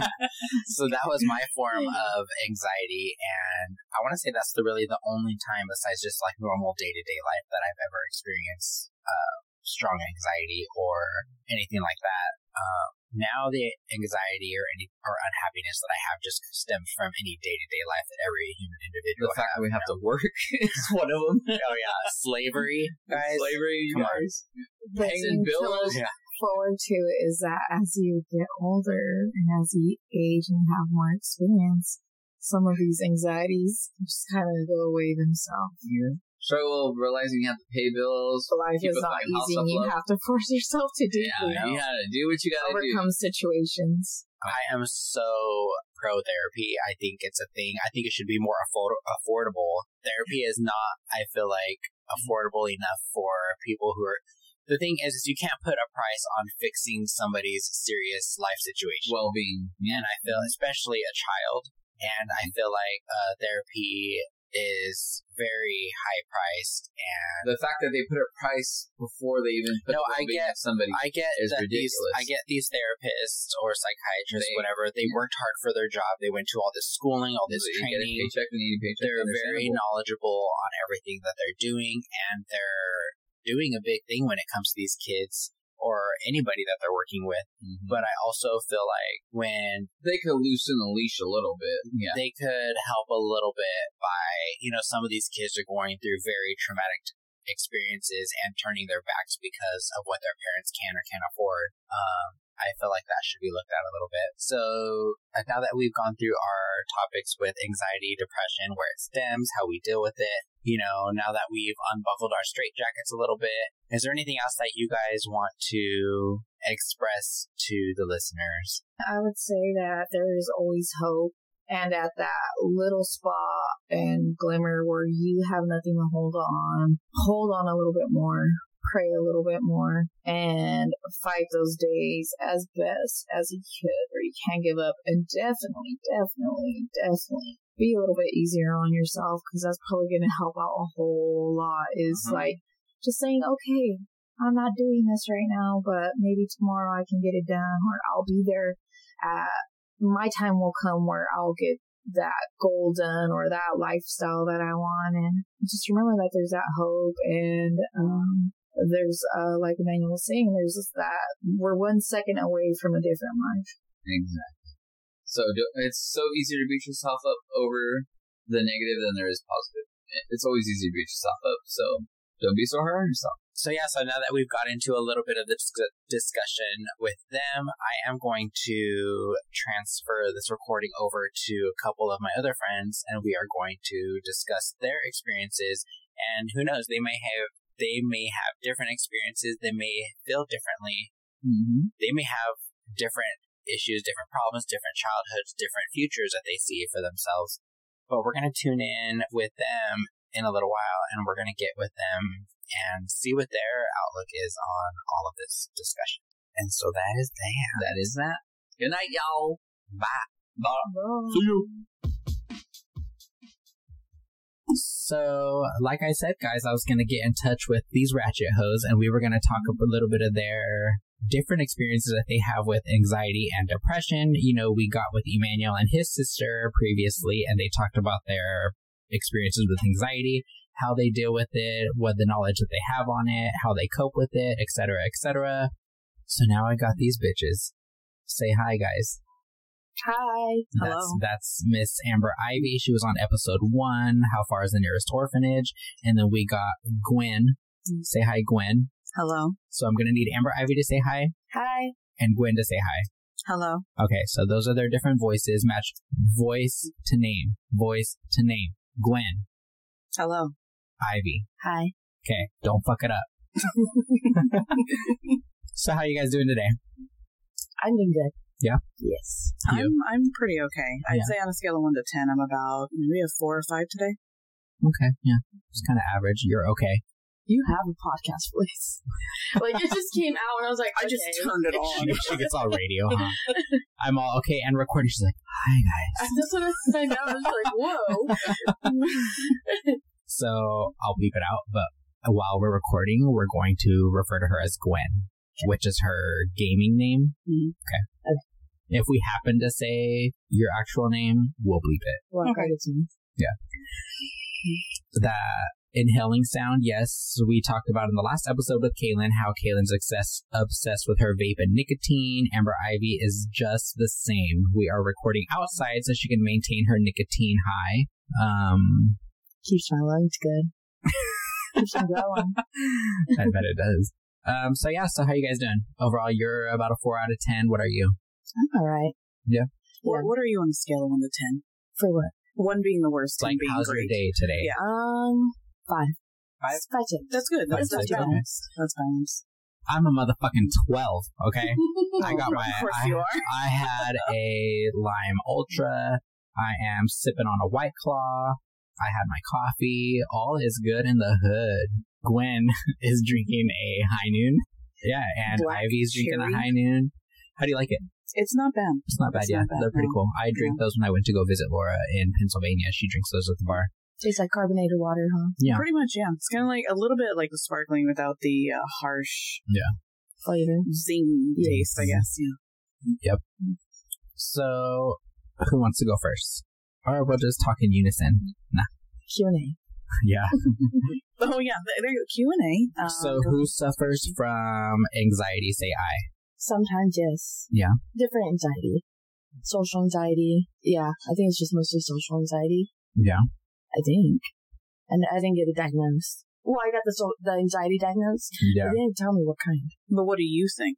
so that was my form of anxiety. And i want to say that's the really the only time besides just like normal day-to-day life that i've ever experienced uh, strong anxiety or anything like that uh, now the anxiety or any or unhappiness that i have just stems from any day-to-day life that every human individual The fact that we have you to work is one of them. oh yeah slavery guys Slavery, you come guys. The Paying thing bills. look forward to is that as you get older and as you age and have more experience, some of these anxieties just kind of go away themselves. Yeah. Struggle realizing you have to pay bills. Life is not easy and you afloat. have to force yourself to do Yeah, things. you gotta do what you gotta do. overcome situations. I am so pro therapy. I think it's a thing. I think it should be more afford- affordable. Therapy is not, I feel like, affordable enough for people who are. The thing is, is you can't put a price on fixing somebody's serious life situation. Well-being. and I feel, especially a child, and I feel like uh, therapy is very high priced and The fact that they put a price before they even put No, I get- somebody. I get is that these ridiculous. I get these therapists or psychiatrists, They- whatever. They yeah. worked hard for their job. They went to all this schooling, all this a training. paycheck, they need a paycheck. They're very knowledgeable on everything that they're doing, and they're doing a big thing when it comes to these kids or anybody that they're working with. Mhm. But I also feel like when They could loosen the leash a little bit. Yeah. they could help a little bit by, you know, some of these kids are going through very traumatic experiences and turning their backs because of what their parents can or can't afford. Um, I feel like that should be looked at a little bit. So uh, now that we've gone through our topics with anxiety, depression, where it stems, how we deal with it, you know, now that we've unbuckled our straitjackets a little bit, is there anything else that you guys want to express to the listeners? I would say that there is always hope. And at that little spot and glimmer where you have nothing to hold on, hold on a little bit more, pray a little bit more, and fight those days as best as you could, where you can't give up. And definitely, definitely, definitely be a little bit easier on yourself because that's probably going to help out a whole lot. Is Mhm. like just saying, okay, I'm not doing this right now, but maybe tomorrow I can get it done, or I'll be there at my time will come where I'll get that goal done or that lifestyle that I want. And just remember that there's that hope and, um, there's, uh, like Emmanuel was saying, there's just that we're one second away from a different life. Exactly. So do, it's so easy to beat yourself up over the negative than there is positive. It's always easy to beat yourself up. So don't be so hard on yourself. So yeah, so now that we've got into a little bit of the discussion with them, I am going to transfer this recording over to a couple of my other friends, and we are going to discuss their experiences. And who knows, they may have they may have different experiences. They may feel differently. Mm-hmm. They may have different issues, different problems, different childhoods, different futures that they see for themselves. But we're going to tune in with them in a little while, and we're going to get with them and see what their outlook is on all of this discussion. And so that is that. That is that. Good night, y'all. Bye. Bye. See you. So, like I said, guys, I was going to get in touch with these ratchet hoes and we were going to talk a little bit of their different experiences that they have with anxiety and depression. You know, we got with Emmanuel and his sister previously and they talked about their experiences with anxiety, how they deal with it, what the knowledge that they have on it, how they cope with it, etc., etc. So now I got these bitches. Say hi, guys. Hi. Hello. That's Miss Amber Ivey. She was on episode one. How far is the nearest orphanage? And then we got Gwen mm. Say hi, Gwen. Hello. So I'm gonna need Amber Ivey to say hi Hi. and Gwen to say hi. Hello. Okay, so those are their different voices. Match voice to name. Voice to name. Gwen. Hello. Ivey. Hi. Okay, don't fuck it up. so how you guys doing today? I'm doing good. Yeah? Yes. You? I'm I'm pretty okay. I'd Yeah. say on a scale of one to ten, I'm about maybe a four or five today. Okay, yeah, it's kind of average. You're okay. You have a podcast voice. like it just came out and I was like, I just turned it on. she gets all radio, huh? I'm all okay and recording. She's like, "Hi guys." That's what I know. I was like, whoa. So I'll bleep it out, but while we're recording, we're going to refer to her as Gwen, which is her gaming name. Mhm. Okay. Okay. If we happen to say your actual name, we'll bleep it. well, Okay. credit to. That inhaling sound, yes, we talked about in the last episode with Kaylin how Kaylin's obsessed obsessed with her vape and nicotine. Amber Ivey is just the same. We are recording outside so she can maintain her nicotine high. Um, Keeps my lungs good. Keeps them going. I bet it does. Um, so yeah, so how you guys doing? Overall, you're about a four out of ten. What are you? I'm all right. Yeah. What, what are you on a scale of one to ten? For what? One being the worst, ten Like, being how's great. your day today? Yeah. Um, five. Five? Five six. That's good. Five, That's, that's six, okay. balance. That's balance. I'm a motherfucking twelve. Okay, I got my. Of course I, you are. I had a lime ultra. I am sipping on a white claw. I had my coffee. All is good in the hood. Gwen is drinking a high noon. Yeah, and Black Ivy's drinking a cherry? high noon. How do you like it? It's not bad. It's not bad. It's yeah, not bad, they're pretty no. cool. I drink those when I went to go visit Laura in Pennsylvania. She drinks those at the bar. Tastes like carbonated water, huh? Yeah. Pretty much, yeah. It's kind of like a little bit like the sparkling without the uh, harsh Flavor. zing Yeah. taste, I guess. Yeah. Yep. So, who wants to go first? Or we'll just talk in unison. Nah. Q and A. Yeah. Oh yeah, there there you go. Q and A. Um, So, who suffers from anxiety? Say I. Sometimes yes. Yeah. Different anxiety. Social anxiety. Yeah, I think it's just mostly social anxiety. Yeah. I think. And I didn't get it diagnosed. Well, I got the so- the anxiety diagnosed. Yeah. They didn't tell me what kind. But what do you think?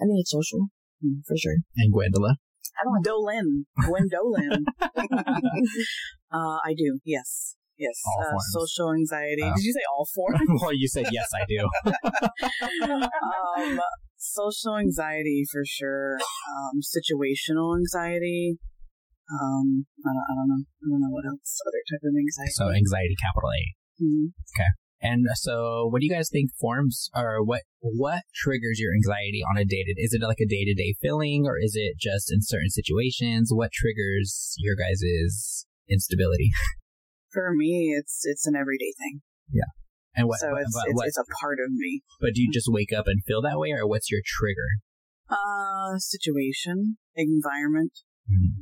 I think it's social, Hmm. for sure. And Gwendola. I don't like Dolan, Gwen Dolan. uh, I do. Yes. Yes. All uh, social anxiety. Oh. Did you say all four? well, you said yes, I do. um, social anxiety for sure. Um, situational anxiety. Um, I don't, I don't know. I don't know what else. Other type of anxiety. So, anxiety, capital A. Mhm. And so, what do you guys think forms, or what what triggers your anxiety on a day to? Is it like a day to day feeling, or is it just in certain situations? What triggers your guys' instability? For me, it's it's an everyday thing. And what? so what- it's but, it's, what- it's a part of me. but do you just wake up and feel that way, or what's your trigger? Uh, situation, environment.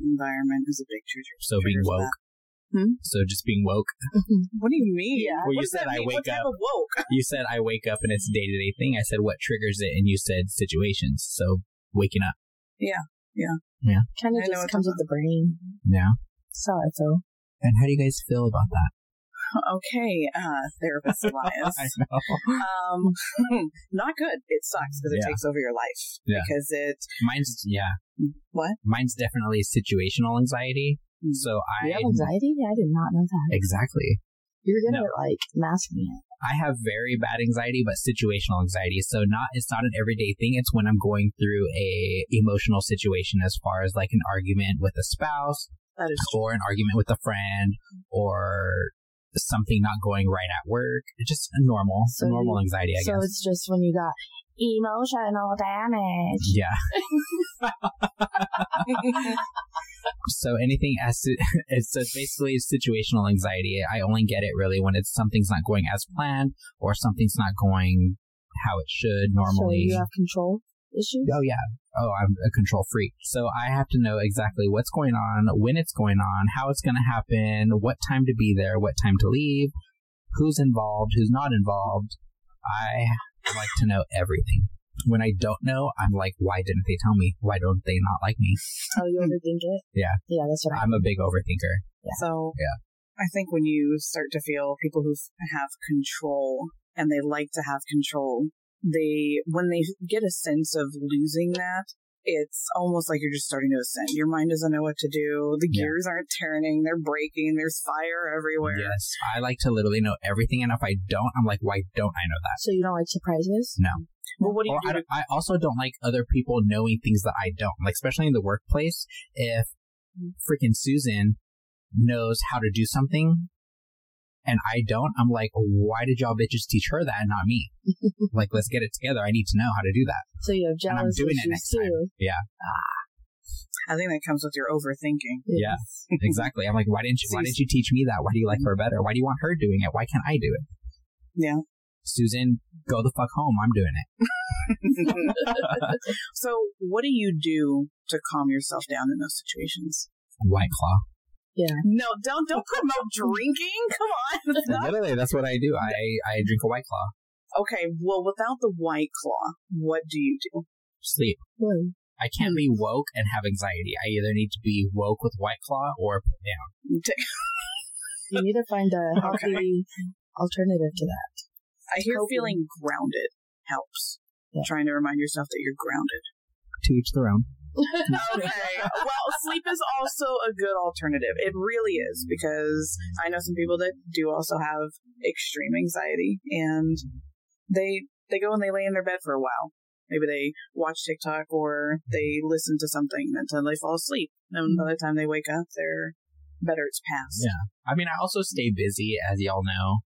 Environment is a big trigger. So being woke. Hmm? So just being woke. What do you mean? Yeah. Well, you What does said I mean? wake what type up. Of woke. You said I wake up and it's a day to day thing. I said what triggers it, and you said situations. So waking up. Yeah. Yeah. Yeah. Kind of just comes with the brain. Yeah. So how I feel. And how do you guys feel about that? Okay, uh, therapist Elias. I know. um, not good. It sucks because it takes over your life. Yeah. Because it. Mine's yeah. What? Mine's definitely situational anxiety. Mm. So I You have anxiety? I did not know that. exactly. You're good No. at like masking it. I have very bad anxiety, but situational anxiety. So not it's not an everyday thing. It's when I'm going through a emotional situation, as far as like an argument with a spouse, That is or an argument with a friend, or something not going right at work. It's just normal, So normal you- anxiety, I so guess. it's just when you got emotional damage. Yeah. So anything as to, it's basically situational anxiety. I only get it really when it's something's not going as planned or something's not going how it should normally. So you have control issues? Oh yeah. Oh, I'm a control freak. So I have to know exactly what's going on, when it's going on, how it's going to happen, what time to be there, what time to leave, who's involved, who's not involved. I like to know everything. When I don't know, I'm like, why didn't they tell me? Why don't they not like me? Oh, you hmm. overthink it? Yeah. Yeah, that's what I I'm a big overthinker. Yeah. So Yeah. I think when you start to feel people who have control and they like to have control. They, when they get a sense of losing that, it's almost like you're just starting to ascend. Your mind doesn't know what to do. The Yeah. gears aren't turning. They're breaking. There's fire everywhere. Yes, I like to literally know everything, and if I don't, I'm like, why don't I know that? So you don't like surprises? No. Well, what do you do? I, to- I also don't like other people knowing things that I don't. Like, especially in the workplace, if freaking Susan knows how to do something and I don't, I'm like, why did y'all bitches teach her that and not me? like, let's get it together. I need to know how to do that. So you have jealous And I'm doing it next too. time. Yeah, ah. I think that comes with your overthinking. yeah, exactly. I'm like, why didn't you? Why didn't you teach me that? Why do you like mm-hmm. her better? Why do you want her doing it? Why can't I do it? Yeah. Susan, go the fuck home. I'm doing it. so, what do you do to calm yourself down in those situations? White Claw. No, don't don't promote drinking. Come on, It's not- Literally, that's what I do. I I drink a White Claw. okay. Well, without the white claw, what do you do? Sleep. Really? I can't be woke and have anxiety. I either need to be woke with White Claw or put down. You need to find a healthy alternative to that. I hear Coping. feeling grounded helps. Yeah. Trying to remind yourself that you're grounded. To each their own. Okay. Well, sleep is also a good alternative. It really is because I know some people that do also have extreme anxiety and they they go and they lay in their bed for a while. Maybe they watch TikTok or they listen to something until they fall asleep. And by the time they wake up, they're better it's past. Yeah. I mean, I also stay busy, as y'all know.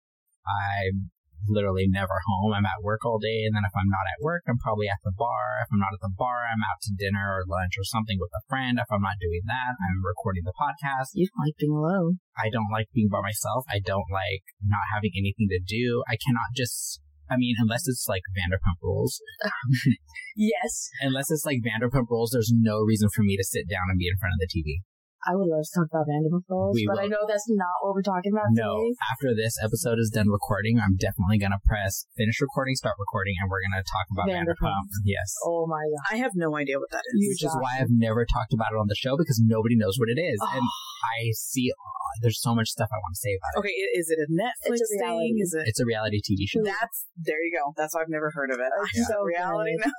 I'm literally never home. I'm at work all day, and then if I'm not at work, I'm probably at the bar. If I'm not at the bar, I'm out to dinner or lunch or something with a friend. If I'm not doing that, I'm recording the podcast. You don't like being alone. I don't like being by myself. I don't like not having anything to do. I cannot just. I mean, unless it's like Vanderpump Rules. Yes. Unless it's like Vanderpump Rules, there's no reason for me to sit down and be in front of the TV. I would love to talk about Vanderpump Rules, We but I know that's not what we're talking about No, today. after this episode is done recording, I'm definitely gonna press finish recording, start recording, and we're gonna talk about Vanderpump. Vanderpump. Yes. Oh my god. I have no idea what that is. You Which is got why I've never talked about it on the show because nobody knows what it is. And I see uh, there's so much stuff I want to say about it. Okay, is it a Netflix It's a reality. thing? Is it? It's a reality TV show. That's there you go. That's why I've never heard of it. It's so reality. good.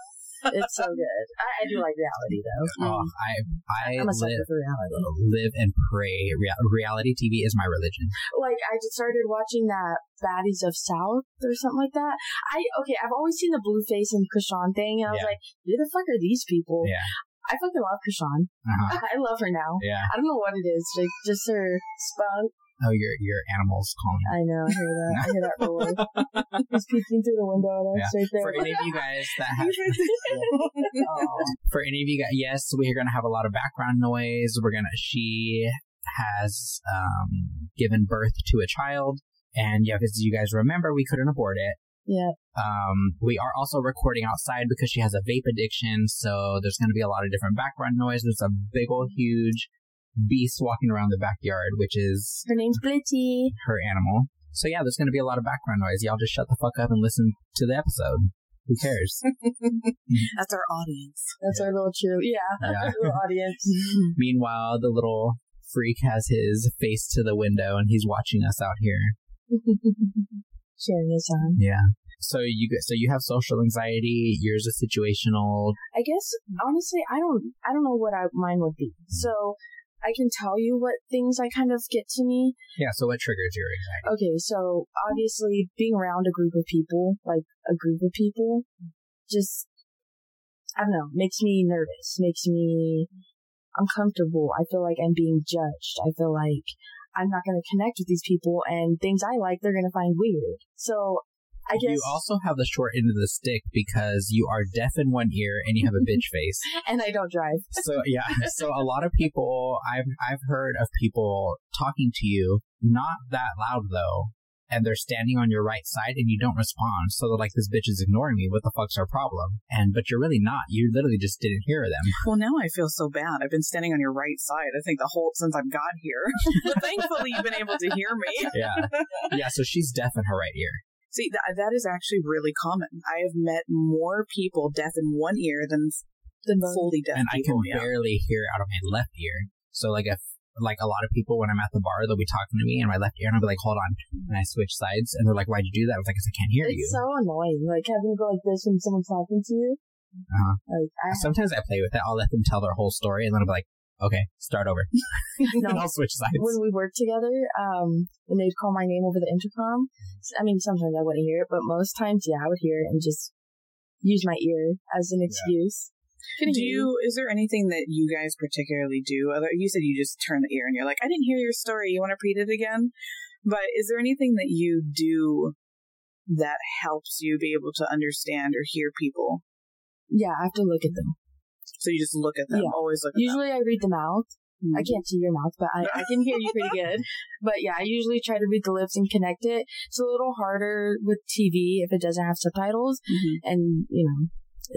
It's so good. I, I do like reality though. Oh, I I I'm a sucker live for reality. live and pray. Rea- reality TV is my religion. Like I just started watching that Baddies of South or something like that. I okay, I've always seen the Blueface and Chrisean thing, and I was Yeah. like, who the fuck are these people? Yeah. I fucking love Chrisean. Uh-huh. I love her now. Yeah. I don't know what it is, like just her spunk. Oh, your your animals calling. I know, I hear that. I hear that roar. He's peeking through the window at us right there. For any of you guys that have Oh. for any of you guys, yes, we're gonna have a lot of background noise. We're gonna. She has um, given birth to a child, and yeah, as you guys remember, we couldn't abort it. Yeah. Um, we are also recording outside because she has a vape addiction, so there's gonna be a lot of different background noise. There's a big old huge beast walking around the backyard, which is Her name's Blitty. her animal. So yeah, there's gonna be a lot of background noise. Y'all just shut the fuck up and listen to the episode. Who cares? That's our audience. That's our little true. Yeah. Yeah. Little audience. Meanwhile, the little freak has his face to the window and he's watching us out here. Sharing his time. Yeah. So you get so you have social anxiety. Yours is situational. I guess honestly, I don't, I don't know what I, mine would be. So I can tell you what things I kind of get to me. Yeah. So what triggers your anxiety? Okay, so obviously being around a group of people, like a group of people, just I don't know, makes me nervous, makes me uncomfortable. I feel like I'm being judged. I feel like I'm not going to connect with these people, and things I like they're going to find weird. So I guess, You also have the short end of the stick because you are deaf in one ear and you have a bitch face. and I don't drive. So yeah, so a lot of people I've I've heard of people talking to you not that loud though, and they're standing on your right side and you don't respond. So they're like, "This bitch is ignoring me. What the fuck's our problem?" And but you're really not. You literally just didn't hear them. Well, now I feel so bad. I've been standing on your right side. I think the whole since I've got here. but thankfully, you've been able to hear me. Yeah, yeah. So she's deaf in her right ear. See, that, that is actually really common. I have met more people deaf in one ear than than fully deaf and I can yeah. barely hear out of my left ear. So like if like a lot of people when I'm at the bar, they'll be talking to me in my left ear, and I'll be like, "Hold on," and I switch sides, and they're like, "Why'd you do that?" I was like, "Cause I can't hear you." It's so annoying. Like having to go like this when someone's talking to you. Uh-huh. Like I Sometimes I play with it. I'll let them tell their whole story, and then I'll be like, "Okay, start over," No. and I'll switch sides. when we worked together, um, when they'd call my name over the intercom, I mean, sometimes I wouldn't hear it, but most times, yeah, I would hear it and just use my ear as an excuse. Couldn't Do hear you? Is there anything that you guys particularly do? Other, you said you just turn the ear and you're like, I didn't hear your story. You want to repeat it again? But is there anything that you do that helps you be able to understand or hear people? Yeah, I have to look at them. So you just look at them. Yeah. Always look at Usually, I read the mouth. them. I can't see your mouth, but I, I can hear you pretty good. But yeah, I usually try to read the lips and connect it. It's a little harder with TV if it doesn't have subtitles, Mhm. and you know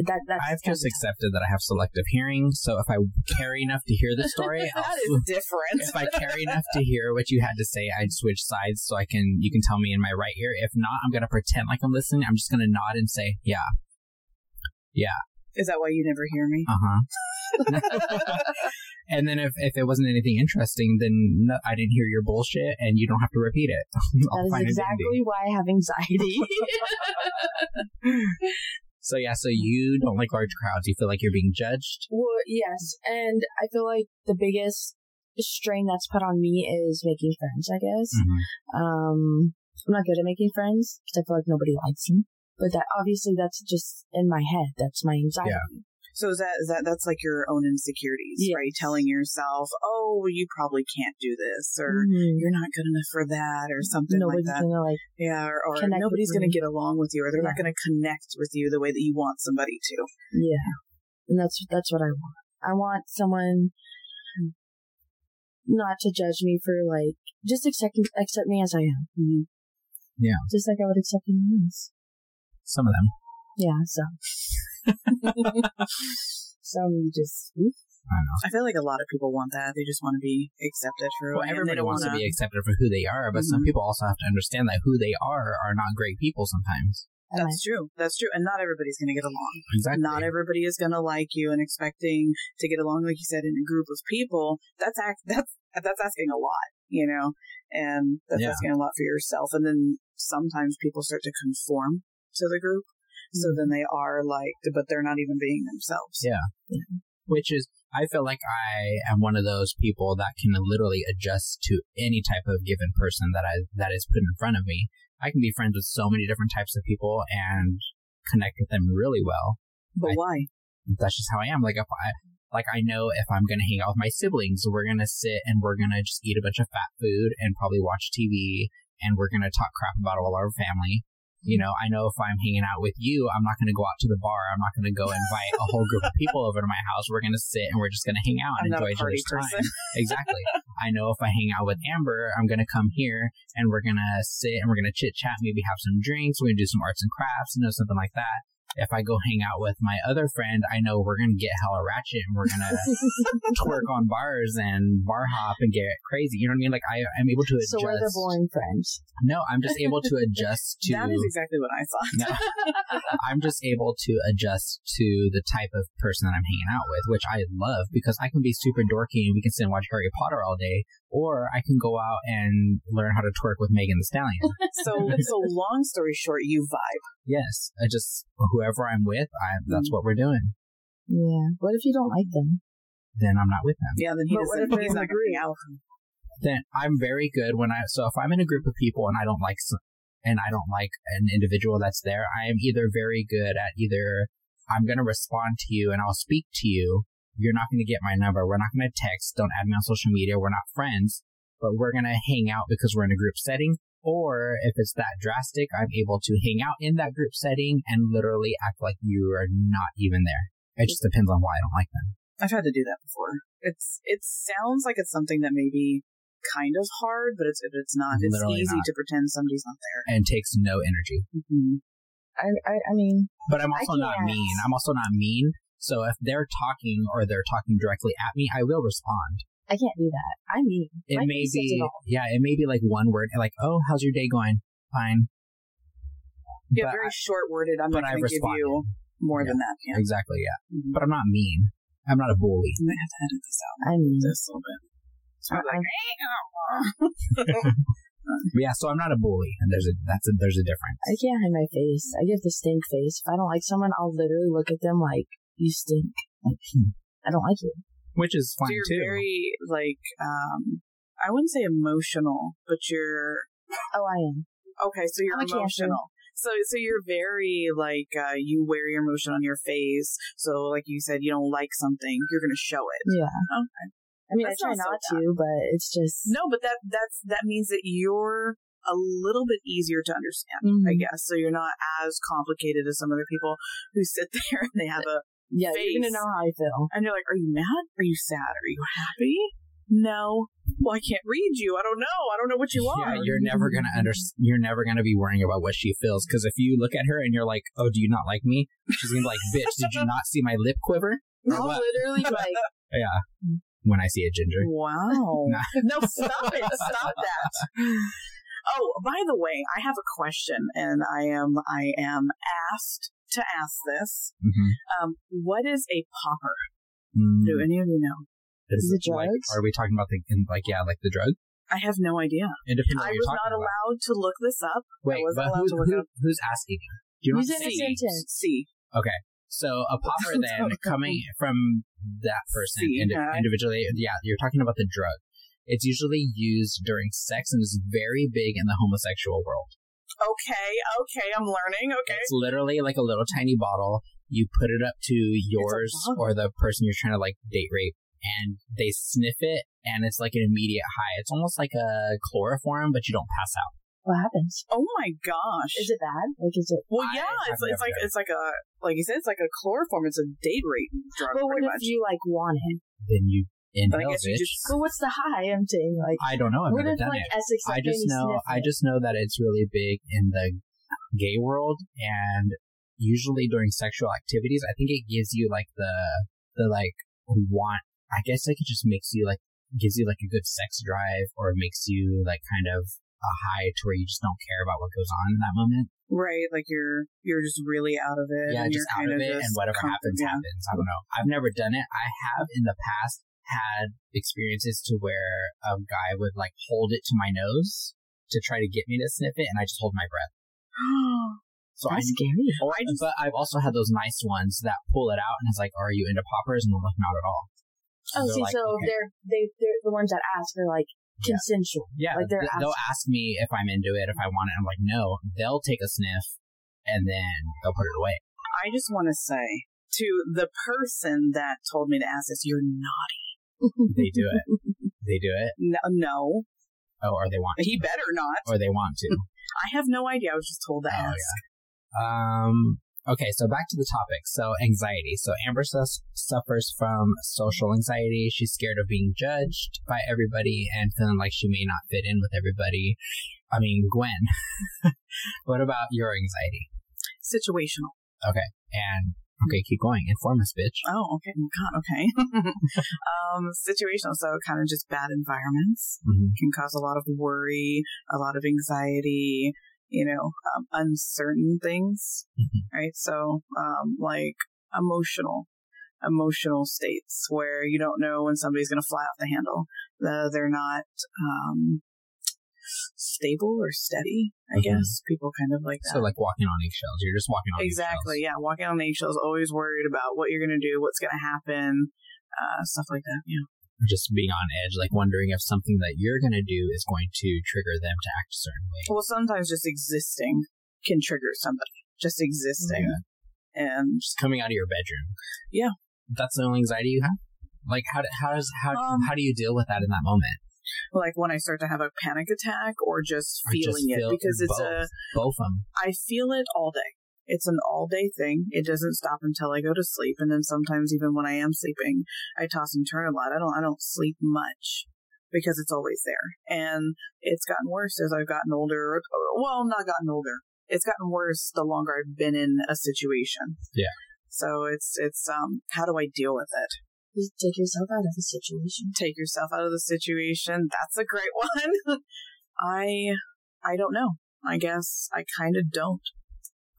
that that's I've just accepted that I have selective hearing, so if I care enough to hear the story, I'll is different. if I care enough to hear what you had to say, I'd switch sides so I can you can tell me in my right ear. If not, I'm gonna pretend like I'm listening. I'm just gonna nod and say, "Yeah, "Yeah, Is that why you never hear me? uh huh." and then if, if it wasn't anything interesting, then no, I didn't hear your bullshit, and you don't have to repeat it. That is exactly why I have anxiety. So yeah, so you don't like large crowds. You feel like you're being judged. well, yes, and I feel like the biggest strain that's put on me is making friends. I guess. Mm-hmm. Um, I'm not good at making friends because I feel like nobody likes me. But that obviously that's just in my head. That's my anxiety. Yeah. So is that is that that's like your own insecurities, Yes. right? Telling yourself, "Oh, you probably can't do this," or Mhm. "You're not good enough for that," or something Nobody's like that. gonna like. Yeah, or, or nobody's going to get along with you, or they're not going to connect with you the way that you want somebody to. Yeah, and that's that's what I want. I want someone not to judge me for like just accept accept me as I am. Mhm. Yeah. just like I would accept anyone else. Some of them. Yeah, some. some you just oof. I don't know. I feel like a lot of people want that. They just want to be accepted for Well, everybody wants to wanna- be accepted for who they are, but some Mhm. people also have to understand that who they are are not great people sometimes. And That's true. That's true. And not everybody's going to get along. Exactly. Not everybody is going to like you and expecting to get along, like you said, in a group of people. That's act, that's, that's asking a lot, you know, and that's Yeah. asking a lot for yourself. And then sometimes people start to conform to the group. So mm-hmm. then they are liked, but they're not even being themselves. Yeah. Which is, I feel like I am one of those people that can literally adjust to any type of given person that I that is put in front of me. I can be friends with so many different types of people and connect with them really well. But I- why? That's just how I am. Like if I like I know if I'm gonna hang out with my siblings, we're gonna sit and we're gonna just eat a bunch of fat food and probably watch TV and we're gonna talk crap about all our family. You know, I know if I'm hanging out with you, I'm not going to go out to the bar. I'm not going to go invite a whole group of people over to my house. We're going to sit and we're just going to hang out and I'm enjoy each other's person. time. exactly. I know if I hang out with Amber, I'm going to come here and we're going to sit and we're going to chit chat, maybe have some drinks. We're going to do some arts and crafts, you know, something like that. If I go hang out with my other friend, I know we're going to get hella ratchet and we're going to twerk on bars and bar hop and get crazy. You know what I mean? Like I, I'm able to adjust. So we're the boring friends. No, I'm just able to adjust to. That is exactly what I thought. No. I'm just able to adjust to the type of person that I'm hanging out with, which I love because I can be super dorky and we can sit and watch Harry Potter all day, or I can go out and learn how to twerk with Megan Thee Stallion. So, so long story short, you vibe. yes, I just whoever I'm with, I that's mm. what we're doing. Yeah. What if you don't like them? Then I'm not with them. Yeah, then he But what doesn't, if he's not agreeing going out. Then I'm very good when I so if I'm in a group of people and I don't like some, and I don't like an individual that's there, I am either very good at either I'm going to respond to you and I'll speak to you. You're not going to get my number. We're not going to text. Don't add me on social media. We're not friends, but we're going to hang out because we're in a group setting. Or if it's that drastic, I'm able to hang out in that group setting and literally act like you are not even there. It just depends on why I don't like them. I've had to do that before. It's it sounds like it's something that may be kind of hard, but it's it's not. It's Literally easy not. to pretend somebody's not there. And takes no energy. Mm-hmm. I, I, I mean, But I'm also can't. mean. I'm also not mean. So if they're talking or they're talking directly at me, I will respond. I can't do that. I mean, It my may be, yeah, it may be like one word, like, "Oh, how's your day going?" Fine. Yeah, But very short worded. I'm but not I going to give you more Yeah. than that. Yeah. exactly, yeah. Mhm. But I'm not mean. I'm not a bully. I have to edit this out I mean, just a little bit. So I'm like, yeah, so I'm not a bully, and there's a that's a there's a difference. I can't hide my face. I give the stink face. If I don't like someone, I'll literally look at them like, you stink. Like, I don't like you. Which is so fine you're too. very like um I wouldn't say emotional, but you're Oh, I am. okay, so you're I'm emotional. So so you're very like uh you wear your emotion on your face. So like you said, you don't like something, you're gonna show it. Yeah. Okay. I mean, That's I try not not so to, but it's just. No, but that that's that means that you're a little bit easier to understand, I Mhm. guess. So you're not as complicated as some other people who sit there and they have a Yeah, you're face. gonna know how I feel. and you're like, Are you mad? Are you sad? Are you happy? No. Well, I can't read you. I don't know. I don't know what you yeah, are. you're never gonna under you're never gonna be worrying about what she feels because if you look at her and you're like, "Oh, do you not like me?" She's gonna be like, "Bitch, did you not see my lip quiver?" I'll what? literally like, Yeah, when I see a ginger. Wow. Nah. no, stop it. Stop that. Oh, by the way, I have a question and I am I am asked to ask this. hmm Um, what is a popper? Mm, Do any of you know? is Is it it like, drugs? are we talking about the in, like yeah, like the drug? I have no idea. It depends on I what you're was talking not about. allowed to look this up. Wait, wasn't but allowed who, to look who, up. who's asking you? Do you know Use what it in a C? sentence. C. Okay. So a popper then coming from that person See, indi- huh? individually, yeah, you're talking about the drug. It's usually used during sex and is very big in the homosexual world. Okay, okay, I'm learning. Okay. It's literally like a little tiny bottle. You put it up to yours or the person you're trying to like date rape, and they sniff it, and it's like an immediate high. It's almost like a chloroform, but you don't pass out. what happens? Oh my gosh. Is it bad? Like, is it? Well, I yeah, it's, it's like done it's like a like you said, it's like a chloroform. It's a date rape drug, But what if much. you like want it? Then you But I guess you just But what's the high? I'm saying like. I don't know. I've what never done like it. Essex? I just know sniff I just know that it's really big in the gay world and usually during sexual activities I think it gives you like the the like want I guess like it just makes you like gives you like a good sex drive or it makes you like kind of a high to where you just don't care about what goes on in that moment. right, like you're you're just really out of it. yeah, and just you're out kind of it and whatever comfort- happens yeah. happens. I don't know. I've never done it. I have in the past had experiences to where a guy would like hold it to my nose to try to get me to sniff it and I just hold my breath. So I, That's scary. or I but I've also had those nice ones that pull it out and it's like, "Are you into poppers?" And I'm like, "Not at all." Oh, see, like, so "Okay." they're they they're the ones that ask are like Yeah. consensual. yeah, like they're th- they'll ask me if I'm into it, if I want it. I'm like, "No." They'll take a sniff and then they'll put it away. I just want to say to the person that told me to ask this, you're naughty. They do it. they do it. No, no, Oh, or they want. To. he better not. Or they want to. I have no idea. I was just told to Oh, ask. Um. Okay, so back to the topic. So anxiety. So Amber sus- suffers from social anxiety. She's scared of being judged by everybody and feeling like she may not fit in with everybody. I mean, Gwen. what about your anxiety? Situational. Okay, and okay, keep going. Inform us, bitch. Oh, okay. God, okay. um, situational. So kind of just bad environments hmm can cause a lot of worry, a lot of anxiety, you know, um, uncertain things, Mhm. right? So, um, like emotional, emotional states where you don't know when somebody's going to fly off the handle. The, they're not, um, stable or steady, I Mhm. guess. People kind of like that. So like walking on eggshells. You're just walking on Exactly. Yeah. Walking on eggshells, always worried about what you're going to do, what's going to happen, uh, stuff like that. Yeah. Just being on edge, like wondering if something that you're gonna do is going to trigger them to act a certain way. Well, sometimes just existing can trigger somebody. Just existing. And Just coming out of your bedroom. Yeah. That's the only anxiety you have. Like how do, how does how Um, how do you deal with that in that moment? Like when I start to have a panic attack or just Or just feeling it because it's both. a, Both of them. I feel it all day. It's an all day thing. It doesn't stop until I go to sleep. And then sometimes even when I am sleeping, I toss and turn a lot. I don't, I don't sleep much because it's always there. And it's gotten worse as I've gotten older. Well, not gotten older. It's gotten worse the longer I've been in a situation. Yeah. So it's, it's, um, how do I deal with it? Just take yourself out of the situation. take yourself out of the situation. That's a great one. I I don't know. I guess I kind of don't.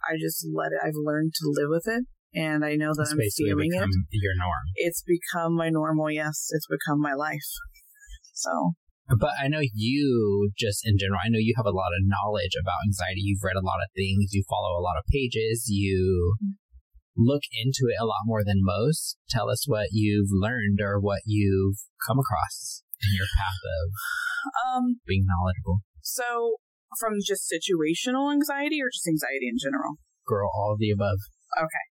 I just let it. I've learned to live with it, and I know that It's I'm basically feeling become it. your norm. It's become my normal. Yes, it's become my life. So But I know you, just in general, I know you have a lot of knowledge about anxiety. You've read a lot of things. You follow a lot of pages. You look into it a lot more than most. Tell us what you've learned or what you've come across in your path of um being knowledgeable. so from just situational anxiety or just anxiety in general? Girl, all of the above. Okay.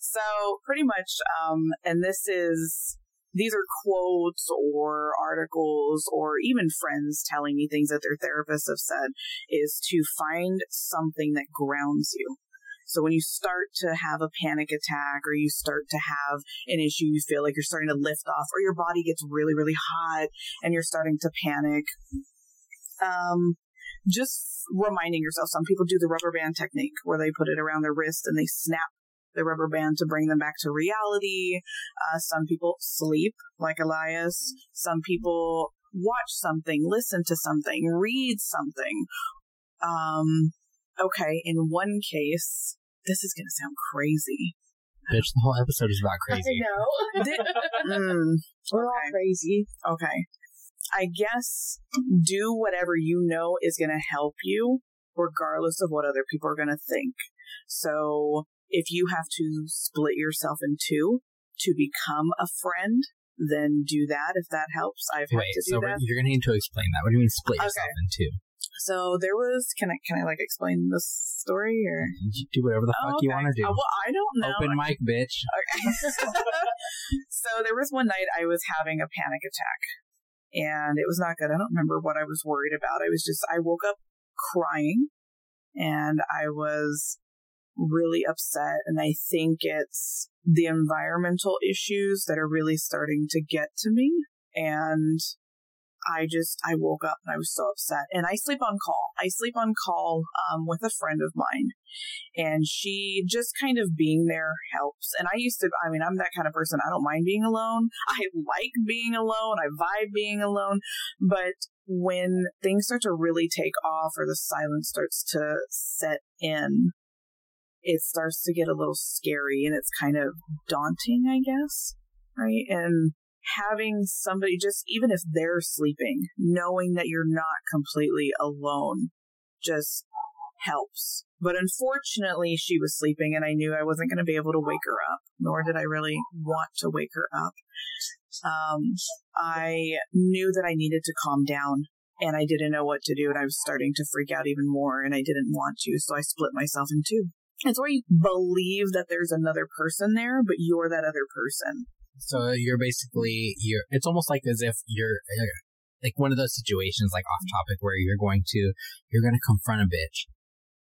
So pretty much, um, and this is these are quotes or articles or even friends telling me things that their therapists have said is to find something that grounds you. So when you start to have a panic attack or you start to have an issue, you feel like you're starting to lift off or your body gets really, really hot and you're starting to panic. Um, just reminding yourself, some people do the rubber band technique where they put it around their wrist and they snap the rubber band to bring them back to reality. Uh, some people sleep like Elias. Some people watch something, listen to something, read something. Um, okay. In one case, this is going to sound crazy. Bitch, the whole episode is about crazy. I know. Di- Mm, We're all Okay. crazy. okay. I guess do whatever you know is going to help you, regardless of what other people are going to think. So if you have to split yourself in two to become a friend, then do that if that helps. I've had to do so that. you're gonna need to explain that. What do you mean split yourself Okay. in two? So there was. Can I can I like explain this story or? You do whatever the fuck Oh, you want to do. Oh, well, I don't know. Open mic, bitch. Okay. so there was one night I was having a panic attack and it was not good. I don't remember what I was worried about. I was just, I woke up crying and I was really upset. And I think it's the environmental issues that are really starting to get to me. And I just, I woke up and I was so upset. And I sleep on call. I sleep on call um, with a friend of mine and she just kind of being there helps. And I used to, I mean, I'm that kind of person. I don't mind being alone. I like being alone. I vibe being alone. But when things start to really take off or the silence starts to set in, it starts to get a little scary and it's kind of daunting, I guess. Right. And having somebody just, even if they're sleeping, knowing that you're not completely alone just helps. But unfortunately, she was sleeping and I knew I wasn't going to be able to wake her up, nor did I really want to wake her up. Um, I knew that I needed to calm down and I didn't know what to do and I was starting to freak out even more and I didn't want to. So I split myself in two. It's where you believe that there's another person there, but you're that other person. So you're basically you're. It's almost like as if you're uh, like one of those situations, like off topic, where you're going to you're going to confront a bitch,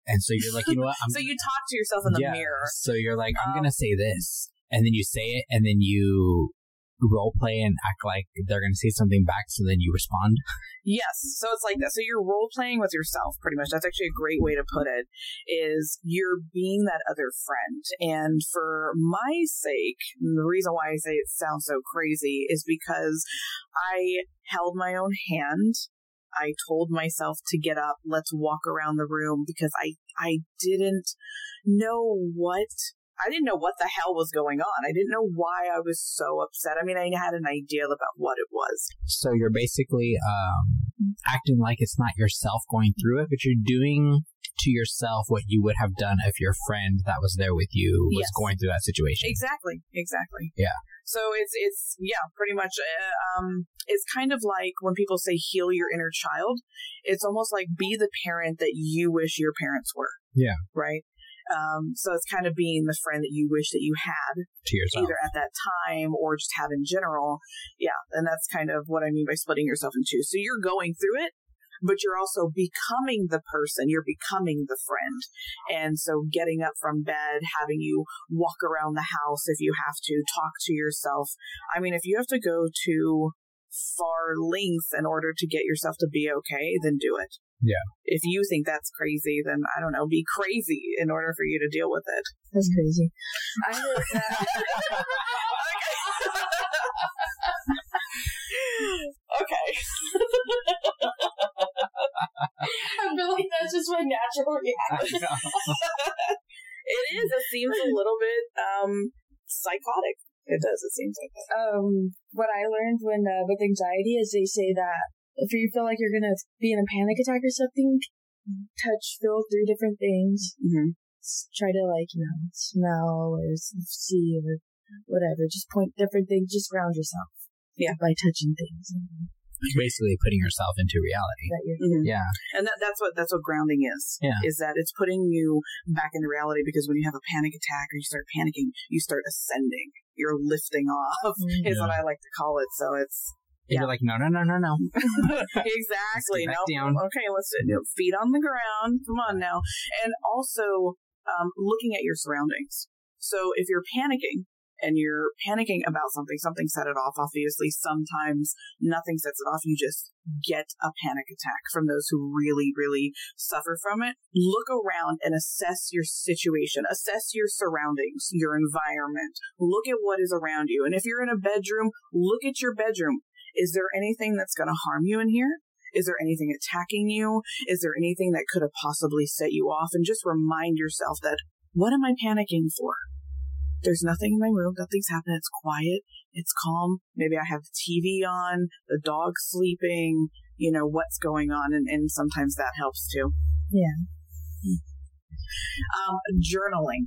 and so you're like, you know what? I'm so you talk to yourself in the yeah. mirror. So you're like, I'm Um, gonna say this, and then you say it, and then you role play and act like they're gonna say something back, so then you respond. Yes. So it's like that. So you're role playing with yourself pretty much. That's actually a great way to put it is you're being that other friend. And for my sake, the reason why I say it sounds so crazy is because I held my own hand. I told myself to get up, let's walk around the room because I, I didn't know what I didn't know what the hell was going on. I didn't know why I was so upset. I mean, I had an idea about what it was. So you're basically um, acting like it's not yourself going through it, but you're doing to yourself what you would have done if your friend that was there with you was Yes. going through that situation. Exactly, exactly. Yeah. So it's it's yeah, pretty much. Uh, um, it's kind of like when people say heal your inner child. It's almost like be the parent that you wish your parents were. Yeah. Right. Um, so it's kind of being the friend that you wish that you had To yourself. either at that time or just have in general. Yeah, and that's kind of what I mean by splitting yourself in two. So you're going through it, but you're also becoming the person. You're becoming the friend. And so getting up from bed, having you walk around the house if you have to, talk to yourself. I mean, if you have to go to far lengths in order to get yourself to be okay, then do it. Yeah. If you think that's crazy, then I don't know, be crazy in order for you to deal with it. That's crazy. I heard okay. I feel like that's just my natural reaction. It is. It seems a little bit um psychotic. It does. It seems like that. Um, what I learned when uh, with anxiety is they say that if you feel like you're gonna be in a panic attack or something, touch, feel three different things. Mm-hmm. Try to like you know smell or see or whatever. Just point different things. Just ground yourself. Yeah. By touching things Basically, putting yourself into reality. that you're. Mm-hmm. Yeah. And that, that's what that's what grounding is. Yeah. Is that it's putting you back into reality because when you have a panic attack or you start panicking, you start ascending. You're lifting off is what I like to call it. So it's And You're like, no, no, no, no, no. exactly. No, okay, let's do feet on the ground. Come on now. And also um, looking at your surroundings. So if you're panicking and you're panicking about something, something set it off. Obviously, sometimes nothing sets it off. You just get a panic attack from those who really, really suffer from it. Look around and assess your situation, assess your surroundings, your environment. Look at what is around you. And if you're in a bedroom, look at your bedroom. Is there anything that's going to harm you in here? Is there anything attacking you? Is there anything that could have possibly set you off? And just remind yourself that what am I panicking for? There's nothing in my room. Nothing's happening. It's quiet. It's calm. Maybe I have the TV on, the dog's sleeping, you know, what's going on. And, and sometimes that helps too. Yeah. Um, journaling.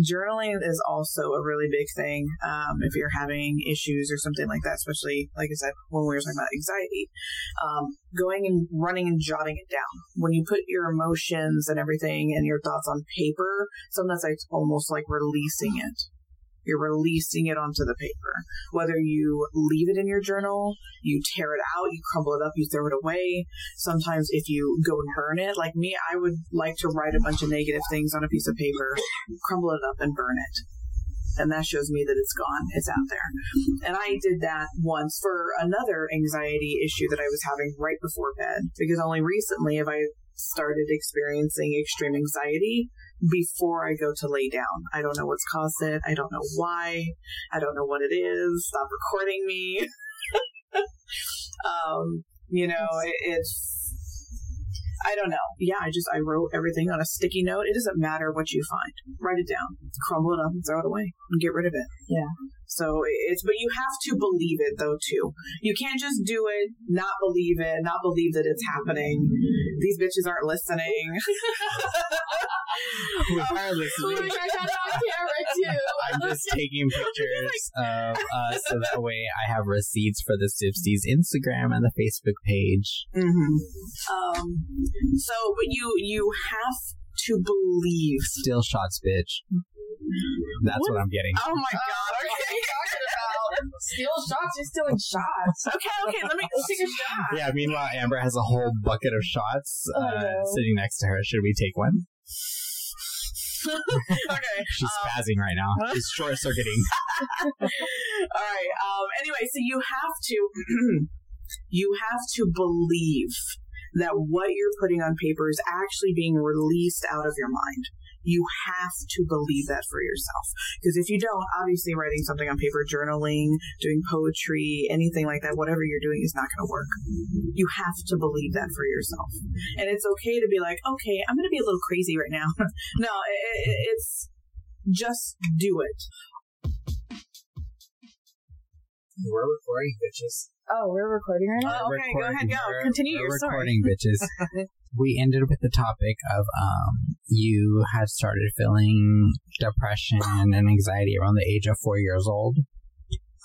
Journaling is also a really big thing um, if you're having issues or something like that, especially, like I said, when we were talking about anxiety. Um, going and running and jotting it down. When you put your emotions and everything and your thoughts on paper, sometimes it's almost like releasing it. You're releasing it onto the paper. Whether you leave it in your journal, you tear it out, you crumble it up, you throw it away. Sometimes if you go and burn it, like me, I would like to write a bunch of negative things on a piece of paper, crumble it up and burn it. And that shows me that it's gone. It's out there. And I did that once for another anxiety issue that I was having right before bed because only recently have I started experiencing extreme anxiety before I go to lay down. I don't know what's caused it. I don't know why. I don't know what it is. Stop recording me. um, you know, it, it's I don't know. Yeah, I just I wrote everything on a sticky note. It doesn't matter what you find. Write it down, crumble it up, and throw it away, and get rid of it. Yeah. So it's but you have to believe it though too. You can't just do it, not believe it, not believe that it's happening. These bitches aren't listening. We are listening. Oh my gosh, I got it on camera too. I'm just taking pictures of us so that way I have receipts for the Sipsties Instagram and the Facebook page. hmm Um. So, but you you have to believe. Still shots, bitch. That's what, I'm getting. Oh my god. Okay. Steal shots. You're stealing shots. Okay. Okay. Let me Let's take a shot. Yeah, meanwhile, Amber has a whole bucket of shots uh, Oh, sitting next to her. Should we take one? okay. She's Um, spazzing right now. She's short circuiting. All right. Um. Anyway, so you have to you have to believe that what you're putting on paper is actually being released out of your mind. You have to believe that for yourself. Because if you don't, obviously writing something on paper, journaling, doing poetry, anything like that, whatever you're doing is not going to work. You have to believe that for yourself. And it's okay to be like, okay, I'm going to be a little crazy right now. no, it, it, it's just do it. We're recording, bitches. Oh, we're recording right now. Oh, okay, go ahead, go. Continue We're your story. recording, bitches. we ended with the topic of um, you had started feeling depression and anxiety around the age of four years old.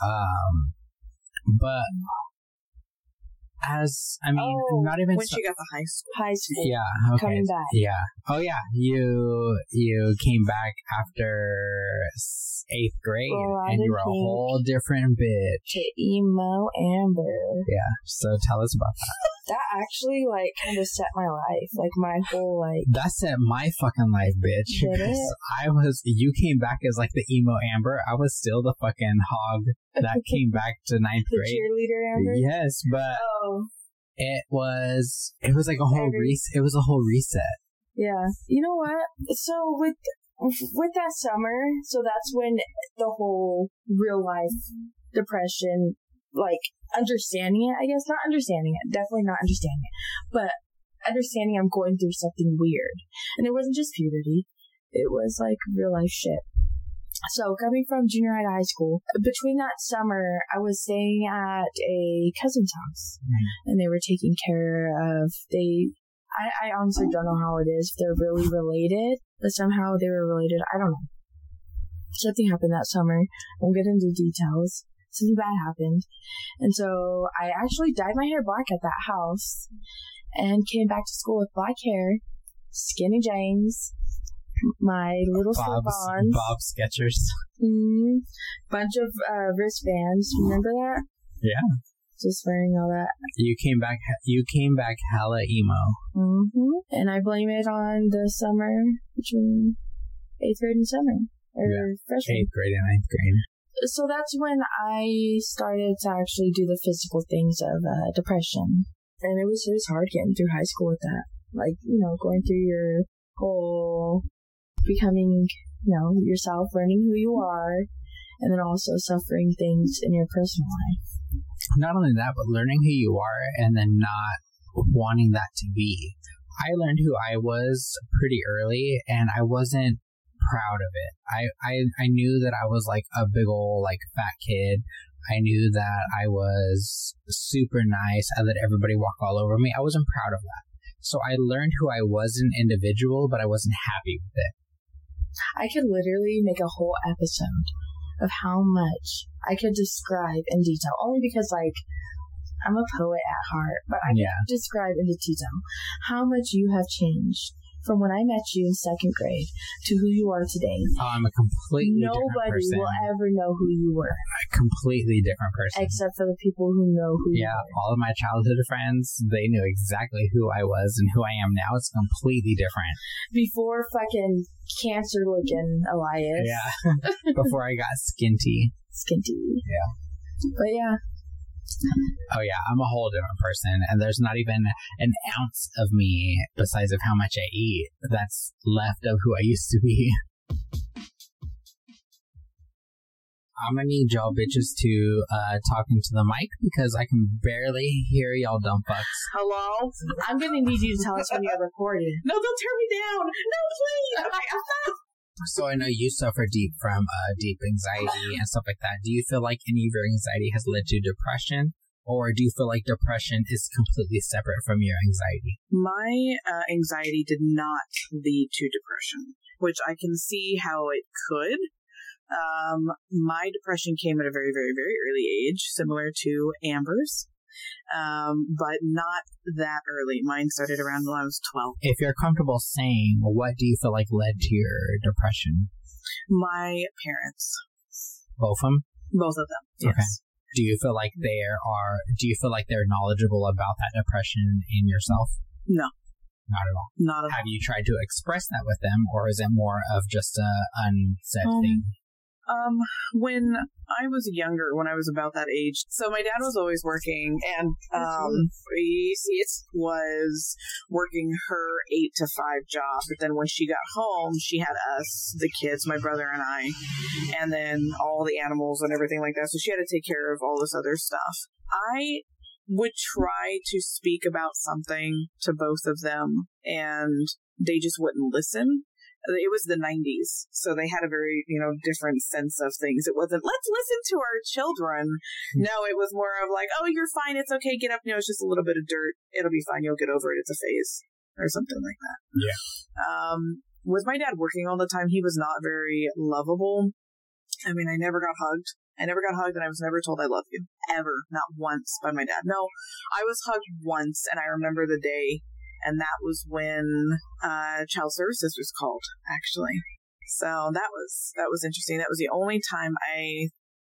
Um, but as I mean, Oh, not even when so- she got to high school. High school. yeah, okay, coming back. yeah. Oh yeah, you you came back after eighth grade, and you were a whole different bitch. To emo Amber. Yeah. So tell us about that. That actually like kind of set my life. Like my whole like That set my fucking life, bitch. Did it? I was, you came back as like the emo Amber. I was still the fucking hog that came back to ninth the grade. cheerleader Amber. Yes, but Oh. it was, it was like a whole Every-. It was a whole reset. Yeah. You know what? So with with that summer, so that's when the whole real life depression, like understanding it, I guess not understanding it, definitely not understanding it, but understanding I'm going through something weird, and it wasn't just puberty, it was like real life shit. So coming from junior high to high school, between that summer, I was staying at a cousin's house, mm-hmm. and they were taking care of they. I, I honestly don't know how it is. If they're really related, but somehow they were related. I don't know. Something happened that summer. I won't get into details. Something bad happened, and so I actually dyed my hair black at that house, and came back to school with black hair, skinny jeans, my little slip-ons. Bob Skechers. Mm, bunch of uh, wristbands. Remember that? Yeah. Just wearing all that. You came back. You came back hella emo. hmm And I blame it on the summer between eighth grade and summer or Yeah. freshman. Eighth grade and ninth grade. So that's when I started to actually do the physical things of uh, depression, and it was it was hard getting through high school with that. Like you know, going through your whole becoming, you know, yourself, learning who you are, and then also suffering things in your personal life. Not only that, but learning who you are and then not wanting that to be. I learned who I was pretty early, and I wasn't proud of it. I, I I knew that I was like a big old like fat kid. I knew that I was super nice. Uh, I let everybody walk all over me. I wasn't proud of that. So I learned who I was an individual, but I wasn't happy with it. I could literally make a whole episode of how much I could describe in detail, only because like I'm a poet at heart, but I Yeah. could describe in detail how much you have changed from when I met you in second grade to who you are today. Oh, I'm a completely different Nobody will ever know who you were, a completely different person. except for the people who know who you Yeah, all of my childhood friends, they knew exactly who I was and who I am now. It's completely different. Before fucking cancer looking Elias. Yeah. Before I got skinty. Skinty. Yeah. But yeah, Oh yeah, I'm a whole different person and there's not even an ounce of me besides of how much I eat that's left of who I used to be. I'm gonna need y'all bitches to uh talk into the mic because I can barely hear y'all dumb fucks. Hello? I'm gonna need you to tell us when you're recorded. No, don't tear me down. No, please. I'm So I know you suffer deep from uh, deep anxiety and stuff like that. Do you feel like any of your anxiety has led to depression, or do you feel like depression is completely separate from your anxiety? My uh, anxiety did not lead to depression, which I can see how it could. Um, my depression came at a very, very, very early age, similar to Amber's, um, but not that early. Mine started around when I was 12. If you're comfortable saying, what do you feel like led to your depression? My parents, Both of them. both of them, yes. Okay. Do you feel like they are? Do you feel like they're knowledgeable about that depression in yourself? No. Not at all. Not at all. Have you tried to express that with them, or is it more of just a unsaid Um, thing? Um, when I was younger, when I was about that age, so my dad was always working, and um, Reese was working her eight to five job. But then when she got home, she had us, the kids, my brother and I, and then all the animals and everything like that. So she had to take care of all this other stuff. I would try to speak about something to both of them, and they just wouldn't listen it was the 90s so they had a very you know different sense of things it wasn't let's listen to our children no it was more of like oh you're fine it's okay get up you know it's just a little bit of dirt it'll be fine you'll get over it it's a phase or something like that Yeah. um with my dad working all the time he was not very lovable i mean i never got hugged I never got hugged and I was never told I love you. Ever. Not once by my dad. No, I was hugged once and I remember the day and that was when uh, child services was called actually. So that was that was interesting. That was the only time i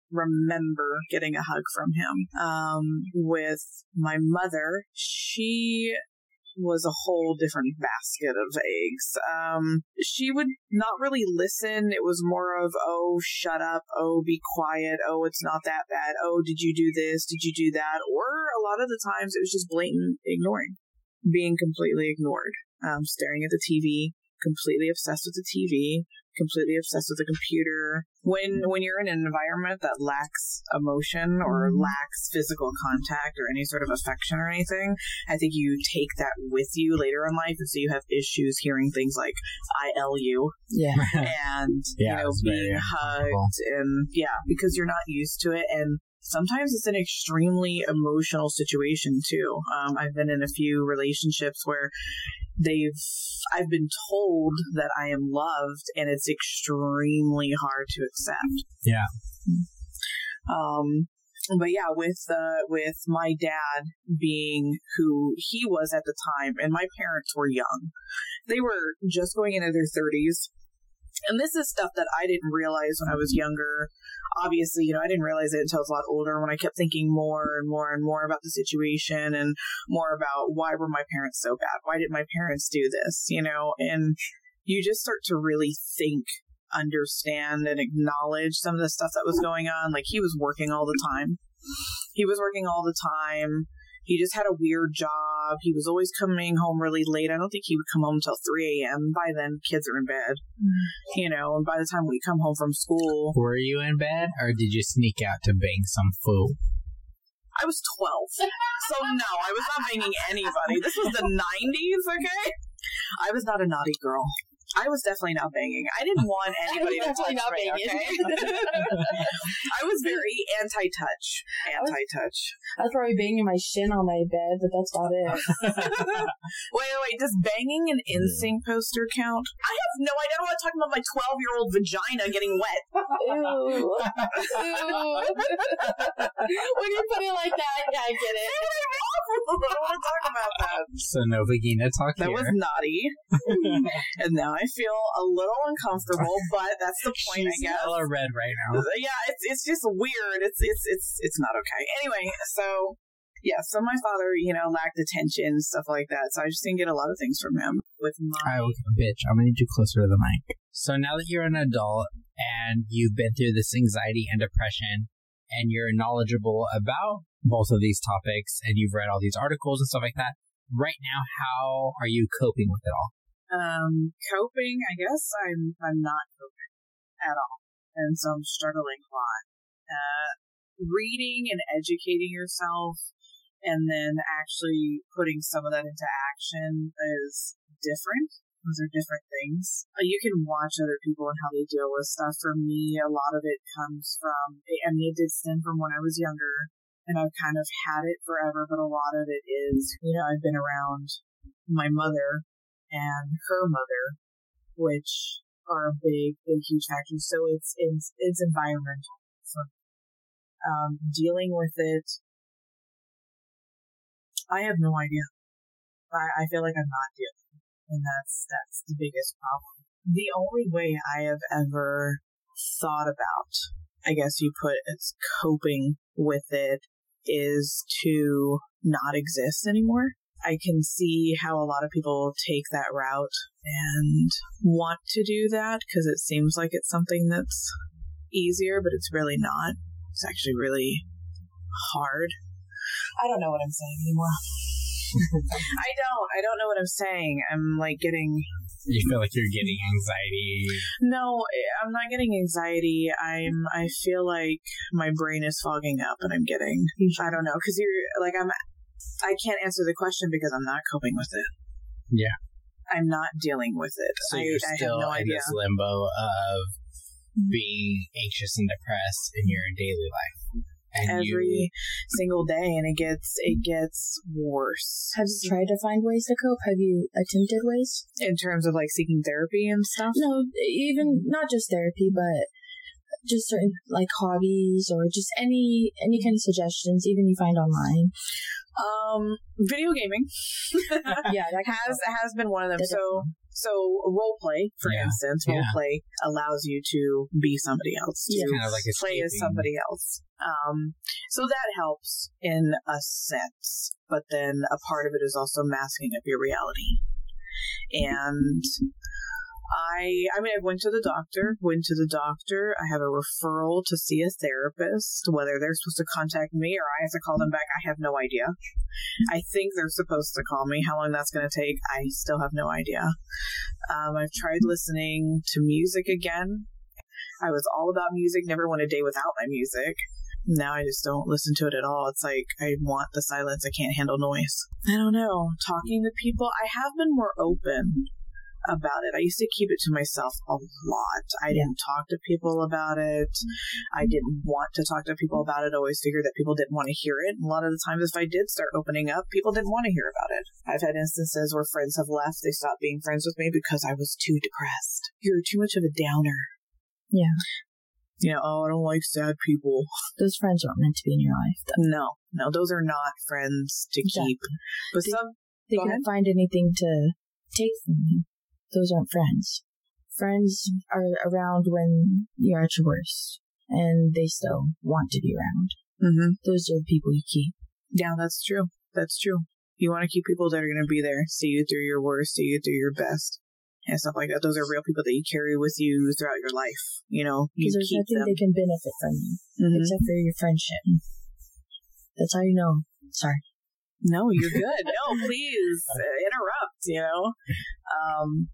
remember getting a hug from him. Um, with my mother she was a whole different basket of eggs. Um, she would not really listen. It was more of oh shut up. Oh be quiet. Oh it's not that bad. Oh did you do this? Did you do that? Or a lot of the times it was just blatant ignoring being completely ignored, um, staring at the TV, completely obsessed with the TV, completely obsessed with the computer. When when you're in an environment that lacks emotion or Mhm. lacks physical contact or any sort of affection or anything, I think you take that with you later in life, and so you have issues hearing things like "I L you" Yeah. and Yeah, you know being uncomfortable. hugged and yeah because you're not used to it and sometimes it's an extremely emotional situation too um, i've been in a few relationships where they've i've been told that i am loved and it's extremely hard to accept Yeah. um but yeah with uh with my dad being who he was at the time and my parents were young they were just going into their 30s and this is stuff that I didn't realize when I was younger. Obviously, you know, I didn't realize it until I was a lot older when I kept thinking more and more and more about the situation and more about why were my parents so bad? Why did my parents do this? You know, and you just start to really think, understand, and acknowledge some of the stuff that was going on. Like he was working all the time. He was working all the time. He just had a weird job. He was always coming home really late. I don't think he would come home until 3 a.m. By then, kids are in bed hmm. you know, and by the time we come home from school, Were you in bed, or did you sneak out to bang some fool? I was 12. So no, I was not banging anybody. This was the 90s, okay? I was not a naughty girl. I was definitely not banging. I didn't want anybody to touch definitely not me, banging. okay? I was very anti-touch. Anti-touch. I was probably banging my shin on my bed, but that's about it. Wait, wait, wait. Does banging an NSYNC poster count? I have no idea. I don't want to talk about my 12-year-old vagina getting wet. Ew. Ew. when you put it like that, I get it. I don't want to talk about that. So no vagina talk That here. was naughty. and now I feel a little uncomfortable, but that's the point, I She's guess. yellow red right now. Uh, yeah, it's it's just weird. It's it's it's it's not okay. Anyway, so yeah, so my father, you know, lacked attention, and stuff like that. So I just didn't get a lot of things from him. With my Oh, bitch, I'm gonna need you closer to the mic. So now that you're an adult and you've been through this anxiety and depression, and you're knowledgeable about both of these topics, and you've read all these articles and stuff like that, right now, how are you coping with it all? Um coping, I guess I'm I'm not coping at all, and so I'm struggling a lot. Uh, reading and educating yourself, and then actually putting some of that into action is different. Those are different things. Uh, You can watch other people and how they deal with stuff. For me, a lot of it comes from, I mean, it did stem from when I was younger, and I've kind of had it forever, but a lot of it is, you know, I've been around my mother and her mother, which are big, big, huge factors. So it's it's it's environmental. So, um, dealing with it, I have no idea. I, I feel like I'm not dealing, and that's that's the biggest problem. The only way I have ever thought about, I guess you put as coping with it, is to not exist anymore. I can see how a lot of people take that route and want to do that because it seems like it's something that's easier, but it's really not. It's actually really hard. I don't know what I'm saying anymore. I don't. I don't know what I'm saying. I'm like getting You feel like you're getting anxiety. no, I'm not getting anxiety. I'm I feel like my brain is fogging up and I'm getting I don't know cuz you're like I'm I can't answer the question because I'm not coping with it. Yeah. I'm not dealing with it. So I, you're I still have no in idea. this limbo of being anxious and depressed in your daily life. And Every you, single day and it gets it gets worse Have you tried to find ways to cope? Have you attempted ways? in terms of like seeking therapy and stuff. No, even not just therapy, but just certain like hobbies or just any any kind of suggestions, even you find online. Um video gaming yeah, that can has has been one of them. So so role play, for Yeah. instance, role Yeah. play allows you to be somebody else, to Kind of like play as somebody else. Um, so that helps in a sense, but then a part of it is also masking up your reality. And I I mean I went to the doctor, went to the doctor. I have a referral to see a therapist. Whether they're supposed to contact me or I have to call them back, I have no idea. I think they're supposed to call me. How long that's going to take, I still have no idea. Um, I've tried listening to music again. I was all about music, never went a day without my music. Now I just don't listen to it at all. It's like I want the silence. I can't handle noise. I don't know. Talking to people, I have been more open about it. I used to keep it to myself a lot. I didn't talk to people about it. I mm-hmm. didn't want to talk to people about it. I always figured that people didn't want to hear it. And a lot of the times, if I did start opening up, people didn't want to hear about it. I've had instances where friends have left. They stopped being friends with me because I was too depressed. You're too much of a downer. Yeah. You know, oh, I don't like sad people. Those friends aren't meant to be in your life. Though. No, no, those are not friends to Exactly. keep. But They- some, They can't find anything to take from you. Those aren't friends. Friends are around when you're at your worst, and they still want to be around. hmm Those are the people you keep. yeah, that's true. That's true. You want to keep people that are going to be there, see you through your worst, see you through your best, and stuff like that. Those are real people that you carry with you throughout your life. You know, Because there's nothing them. they can benefit from you Mhm. except for your friendship. That's how you know. Sorry. No, you're good. no, please interrupt. You know, um,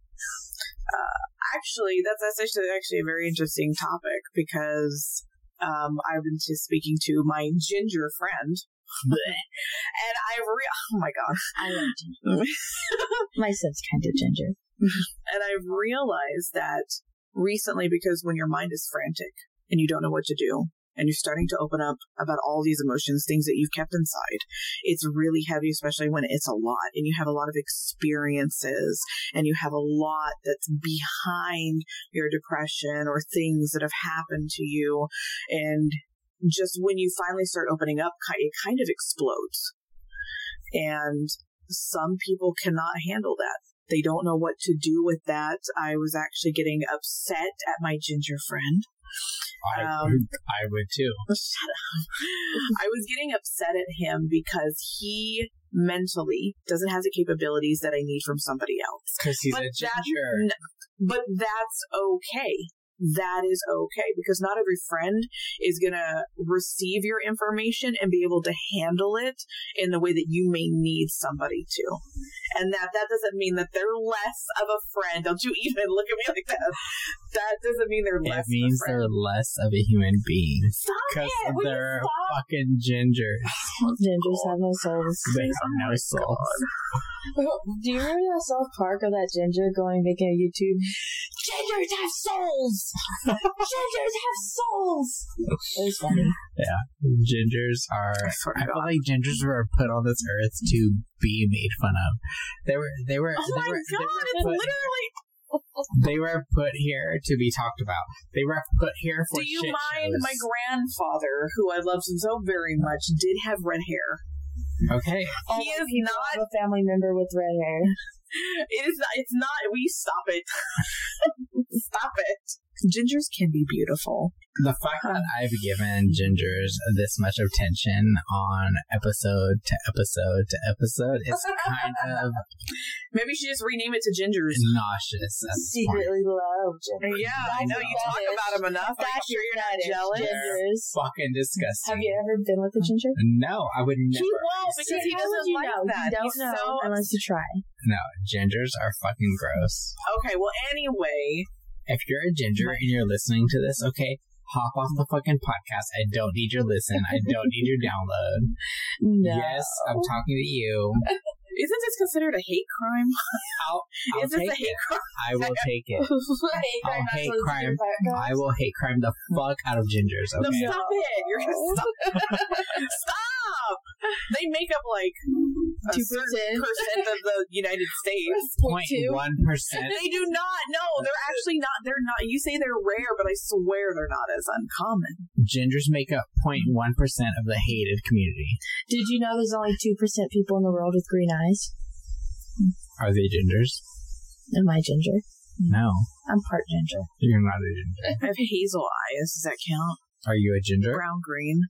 uh, actually, that's that's actually actually a very interesting topic because um, I've been just speaking to my ginger friend, and I re- oh my god, I like ginger. My son's kind of ginger. and I've realized that recently because when your mind is frantic and you don't know what to do. And you're starting to open up about all these emotions, things that you've kept inside. It's really heavy, especially when it's a lot and you have a lot of experiences and you have a lot that's behind your depression or things that have happened to you. And just when you finally start opening up, it kind of explodes. And some people cannot handle that. They don't know what to do with that. I was actually getting upset at my ginger friend. I, Um, would, I would too. Shut up. I was getting upset at him because he mentally doesn't have the capabilities that I need from somebody else. Because he's But a that- ginger. n- But that's okay. That is okay because not every friend is going to receive your information and be able to handle it in the way that you may need somebody to. And that that doesn't mean that they're less of a friend. Don't you even look at me like that. That doesn't mean they're less. It less means of a friend. they're less of a human being. Stop Because it! Will you they're stop? fucking gingers. Gingers have no oh, souls. They have no soul. Do you remember that South Park of that ginger going making a YouTube? Gingers have souls. Gingers have souls. It was funny. Yeah, gingers are. I swear to I feel like gingers were put on this earth to be made fun of. They were. They were. Oh they my were, god, they were it's put, literally. They were put here to be talked about. They were put here for Do you shit mind? shows. My grandfather, who I loved so very much, did have red hair. Okay. he is not. a family member with red hair. It is. Not, it's not. We stop it. stop it. Gingers can be beautiful. The fact that uh-huh. I've given gingers this much attention on episode to episode to episode is kind of Maybe she just rename it to Gingers. nauseous at this point. Secretly love ginger. Yeah, I know you talk fetish. about them enough. Are you That's sure you're not fetish, jealous? Gingers. Fucking disgusting. Have you ever been with a ginger? No, I would never. He won't because he doesn't you like know? that. You don't He's know so unless you try. No, gingers are fucking gross. Okay, well, anyway, If you're a ginger and you're listening to this, okay, hop off the fucking podcast. I don't need your listen. I don't need your download. No. Yes, I'm talking to you. isn't this considered a hate crime? I'll, I'll Is this take a hate it. crime? I will take it. I'll hate crime. I will hate crime the fuck out of gingers. No, stop it! You're gonna stop. stop! They make up like a 2%. percent of the United States. Point one percent. They do not. No, they're actually not. They're not. You say they're rare, but I swear they're not as uncommon. Gingers make up 0.1 percent of the hated community. Did you know there's only 2% people in the world with green eyes? Are they gingers? Am I ginger? No, I'm part ginger. you're not a ginger. I have hazel eyes. Does that count? Are you a ginger? Brown green.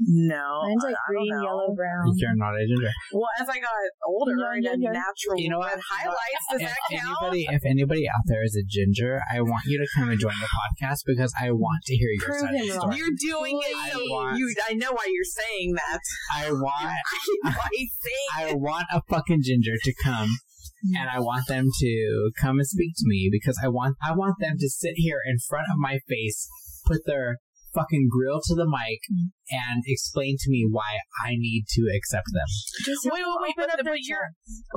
No, Mine's like I don't green, know. yellow, brown. You're not a ginger. Well, as I got older, No, I got no, no. natural You know what? highlights. Does if that count? anybody, if anybody out there is a ginger, I want you to come and join the podcast because I want to hear your Prove side of the story. You're doing it. I So want- you, I know why you're saying that. I want, why you're I want a fucking ginger to come. And I want them to come and speak to me because I want I want them to sit here in front of my face, put their fucking grill to the mic, and explain to me why I need to accept them. Just Wait, wait, wait, but, but, your,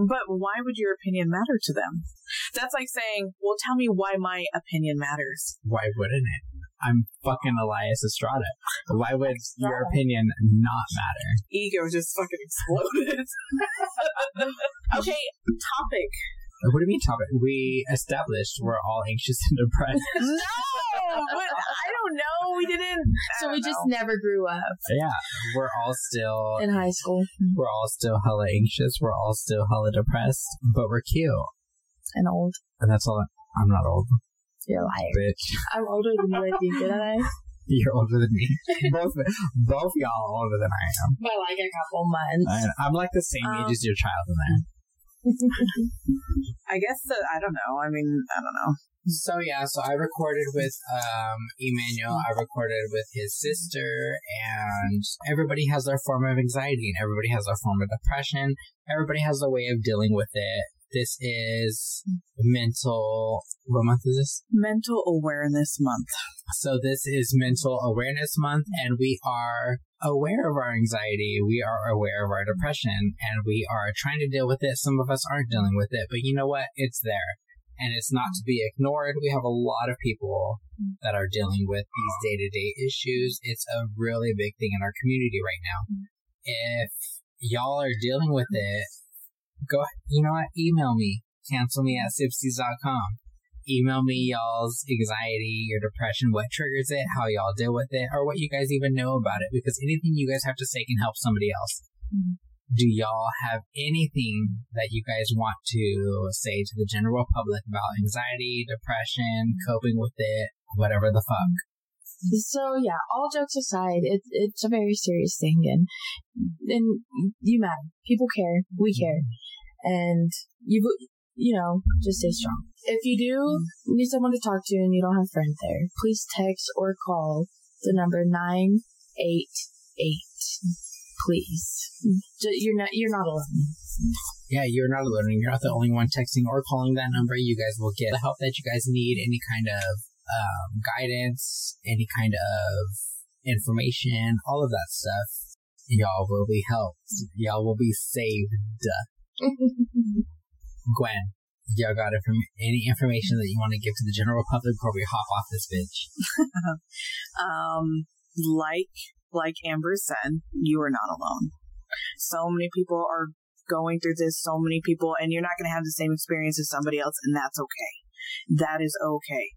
but why would your opinion matter to them? That's like saying, well, tell me why my opinion matters. Why wouldn't it? I'm fucking Elias Estrada. Oh why would your opinion not matter? Ego just fucking exploded. okay, topic. What do you mean topic? We established we're all anxious and depressed. No, but I don't know. We didn't. I So we don't just know. never grew up yeah, we're all still in high school we're all still hella anxious. We're all still hella depressed, but we're cute, and old. and that's all. I'm not old, You're a liar. bitch. I'm older than you, I think, did I? You're older than me. both both y'all are older than I am. By like a couple months. I, I'm like the same Um, age as your child, and I. I guess that I don't know. I mean, I don't know. So yeah, so I recorded with um Emmanuel, I recorded with his sister, and everybody has their form of anxiety and everybody has their form of depression. Everybody has a way of dealing with it. This is mental what month is this? Mental awareness month. So this is mental awareness month and we are aware of our anxiety, we are aware of our depression, and we are trying to deal with it. Some of us aren't dealing with it, but you know what? It's there. And it's not to be ignored. We have a lot of people that are dealing with these day to day issues. It's a really big thing in our community right now. If y'all are dealing with it, go, you know what? Email me, cancel me at sipsies.com email me y'all's anxiety, your depression, what triggers it, how y'all deal with it, or what you guys even know about it. Because anything you guys have to say can help somebody else. Mhm. Do y'all have anything that you guys want to say to the general public about anxiety, depression, coping with it, whatever the fuck? So yeah, all jokes aside, it's it's a very serious thing, and and you matter. People care. We care, and you you know just stay strong. If you do need someone to talk to and you don't have a friend there, please text or call the number nine eight eight. Please, you're not you're not alone. Yeah, you're not alone. You're not the only one texting or calling that number. You guys will get the help that you guys need, any kind of um, guidance, any kind of information, all of that stuff. Y'all will be helped. Y'all will be saved. Gwen, got inform- any information that you want to give to the general public before we hop off this bitch? Um, like like Amber said, you are not alone. So many people are going through this. So many people, and you're not going to have the same experience as somebody else, and that's okay. That is okay.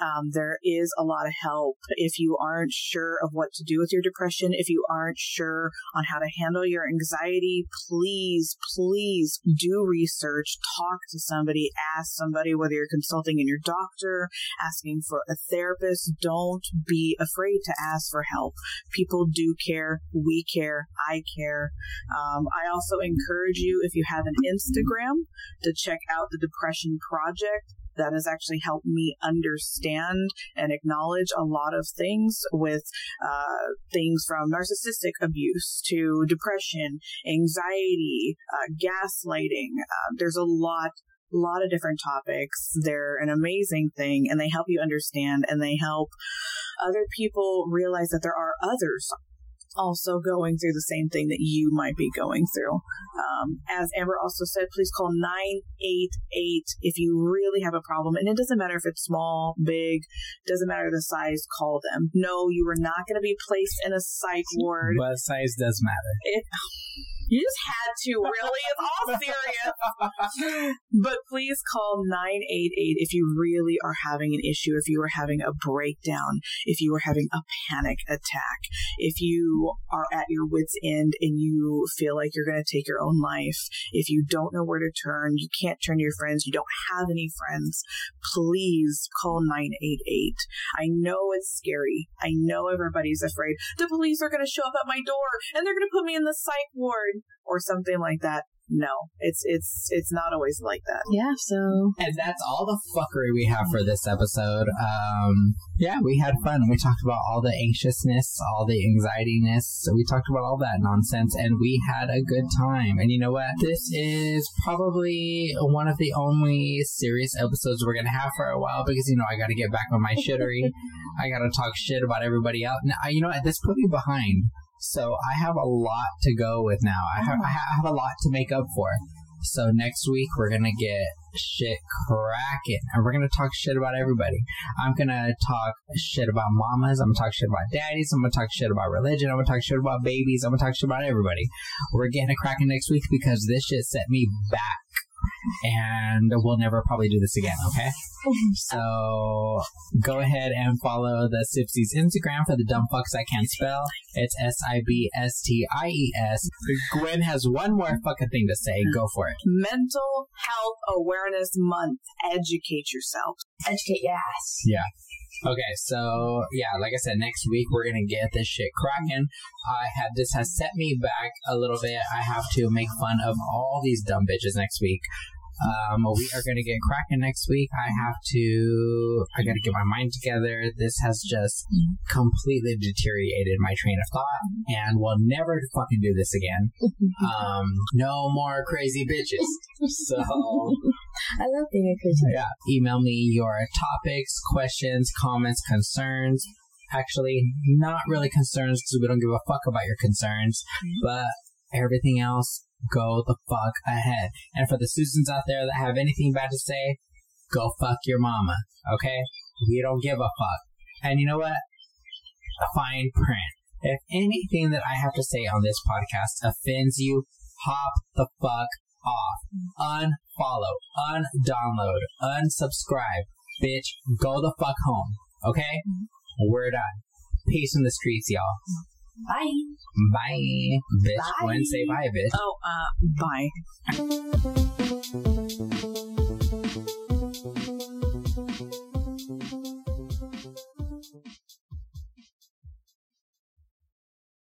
Um, there is a lot of help if you aren't sure of what to do with your depression. If you aren't sure on how to handle your anxiety, please, please do research. Talk to somebody. Ask somebody whether you're consulting in your doctor, asking for a therapist. Don't be afraid to ask for help. People do care. We care. I care. Um, I also encourage you, if you have an Instagram, to check out the Depression Project. That has actually helped me understand and acknowledge a lot of things with uh, things from narcissistic abuse to depression, anxiety, uh, gaslighting. Uh, there's a lot lot of different topics. They're an amazing thing and they help you understand and they help other people realize that there are others also going through the same thing that you might be going through. Um, as Amber also said, please call 988 if you really have a problem. And it doesn't matter if it's small, big, doesn't matter the size, call them. No, you are not going to be placed in a psych ward. But size does matter. It, You just had to, really. It's all serious. But please call 988 if you really are having an issue, if you are having a breakdown, if you are having a panic attack, if you are at your wits' end and you feel like you're going to take your own life, if you don't know where to turn, you can't turn to your friends, you don't have any friends, please call 988. I know it's scary. I know everybody's afraid. The police are going to show up at my door and they're going to put me in the psych ward or something like that. No, it's it's it's not always like that. Yeah, so And that's all the fuckery we have for this episode. Um, yeah, we had fun. We talked about all the anxiousness, all the anxietyness. So we talked about all that nonsense, and we had a good time. And you know what? This is probably one of the only serious episodes we're gonna have for a while because you know I got to get back on my shittery. I got to talk shit about everybody else. Now, you know what? This put me behind. So I have a lot to go with now. I have, I have a lot to make up for. So next week we're gonna get shit cracking, and we're gonna talk shit about everybody. I'm gonna talk shit about mamas. I'm gonna talk shit about daddies. I'm gonna talk shit about religion. I'm gonna talk shit about babies. I'm gonna talk shit about everybody. We're getting it cracking next week because this shit set me back, and we'll never probably do this again. Okay. So go ahead and follow the Sipsies Instagram for the dumb fucks I can't spell. It's S I B S T I E S. Gwen has one more fucking thing to say. Go for it. Mental Health Awareness Month. Educate yourself. Educate your ass. Yeah. Okay, so yeah, like I said, next week we're gonna get this shit cracking. I have this has set me back a little bit. I have to make fun of all these dumb bitches next week. Um, we are gonna get cracking next week. I have to. I gotta get my mind together. This has just completely deteriorated my train of thought, and we'll never fucking do this again. Um, no more crazy bitches. So. I love being a crazy. Yeah. Email me your topics, questions, comments, concerns. Actually, not really concerns because we don't give a fuck about your concerns, but everything else, go the fuck ahead. And for the Susans out there that have anything bad to say, go fuck your mama, okay? We don't give a fuck. And you know what? Fine print. If anything that I have to say on this podcast offends you, hop the fuck off. Unfollow, undownload, unsubscribe. Bitch, go the fuck home. Okay? Mm-hmm. We're done. Peace in the streets, y'all. Bye. Bye. Bitch. Bye. When say bye, bitch. Oh, uh, bye.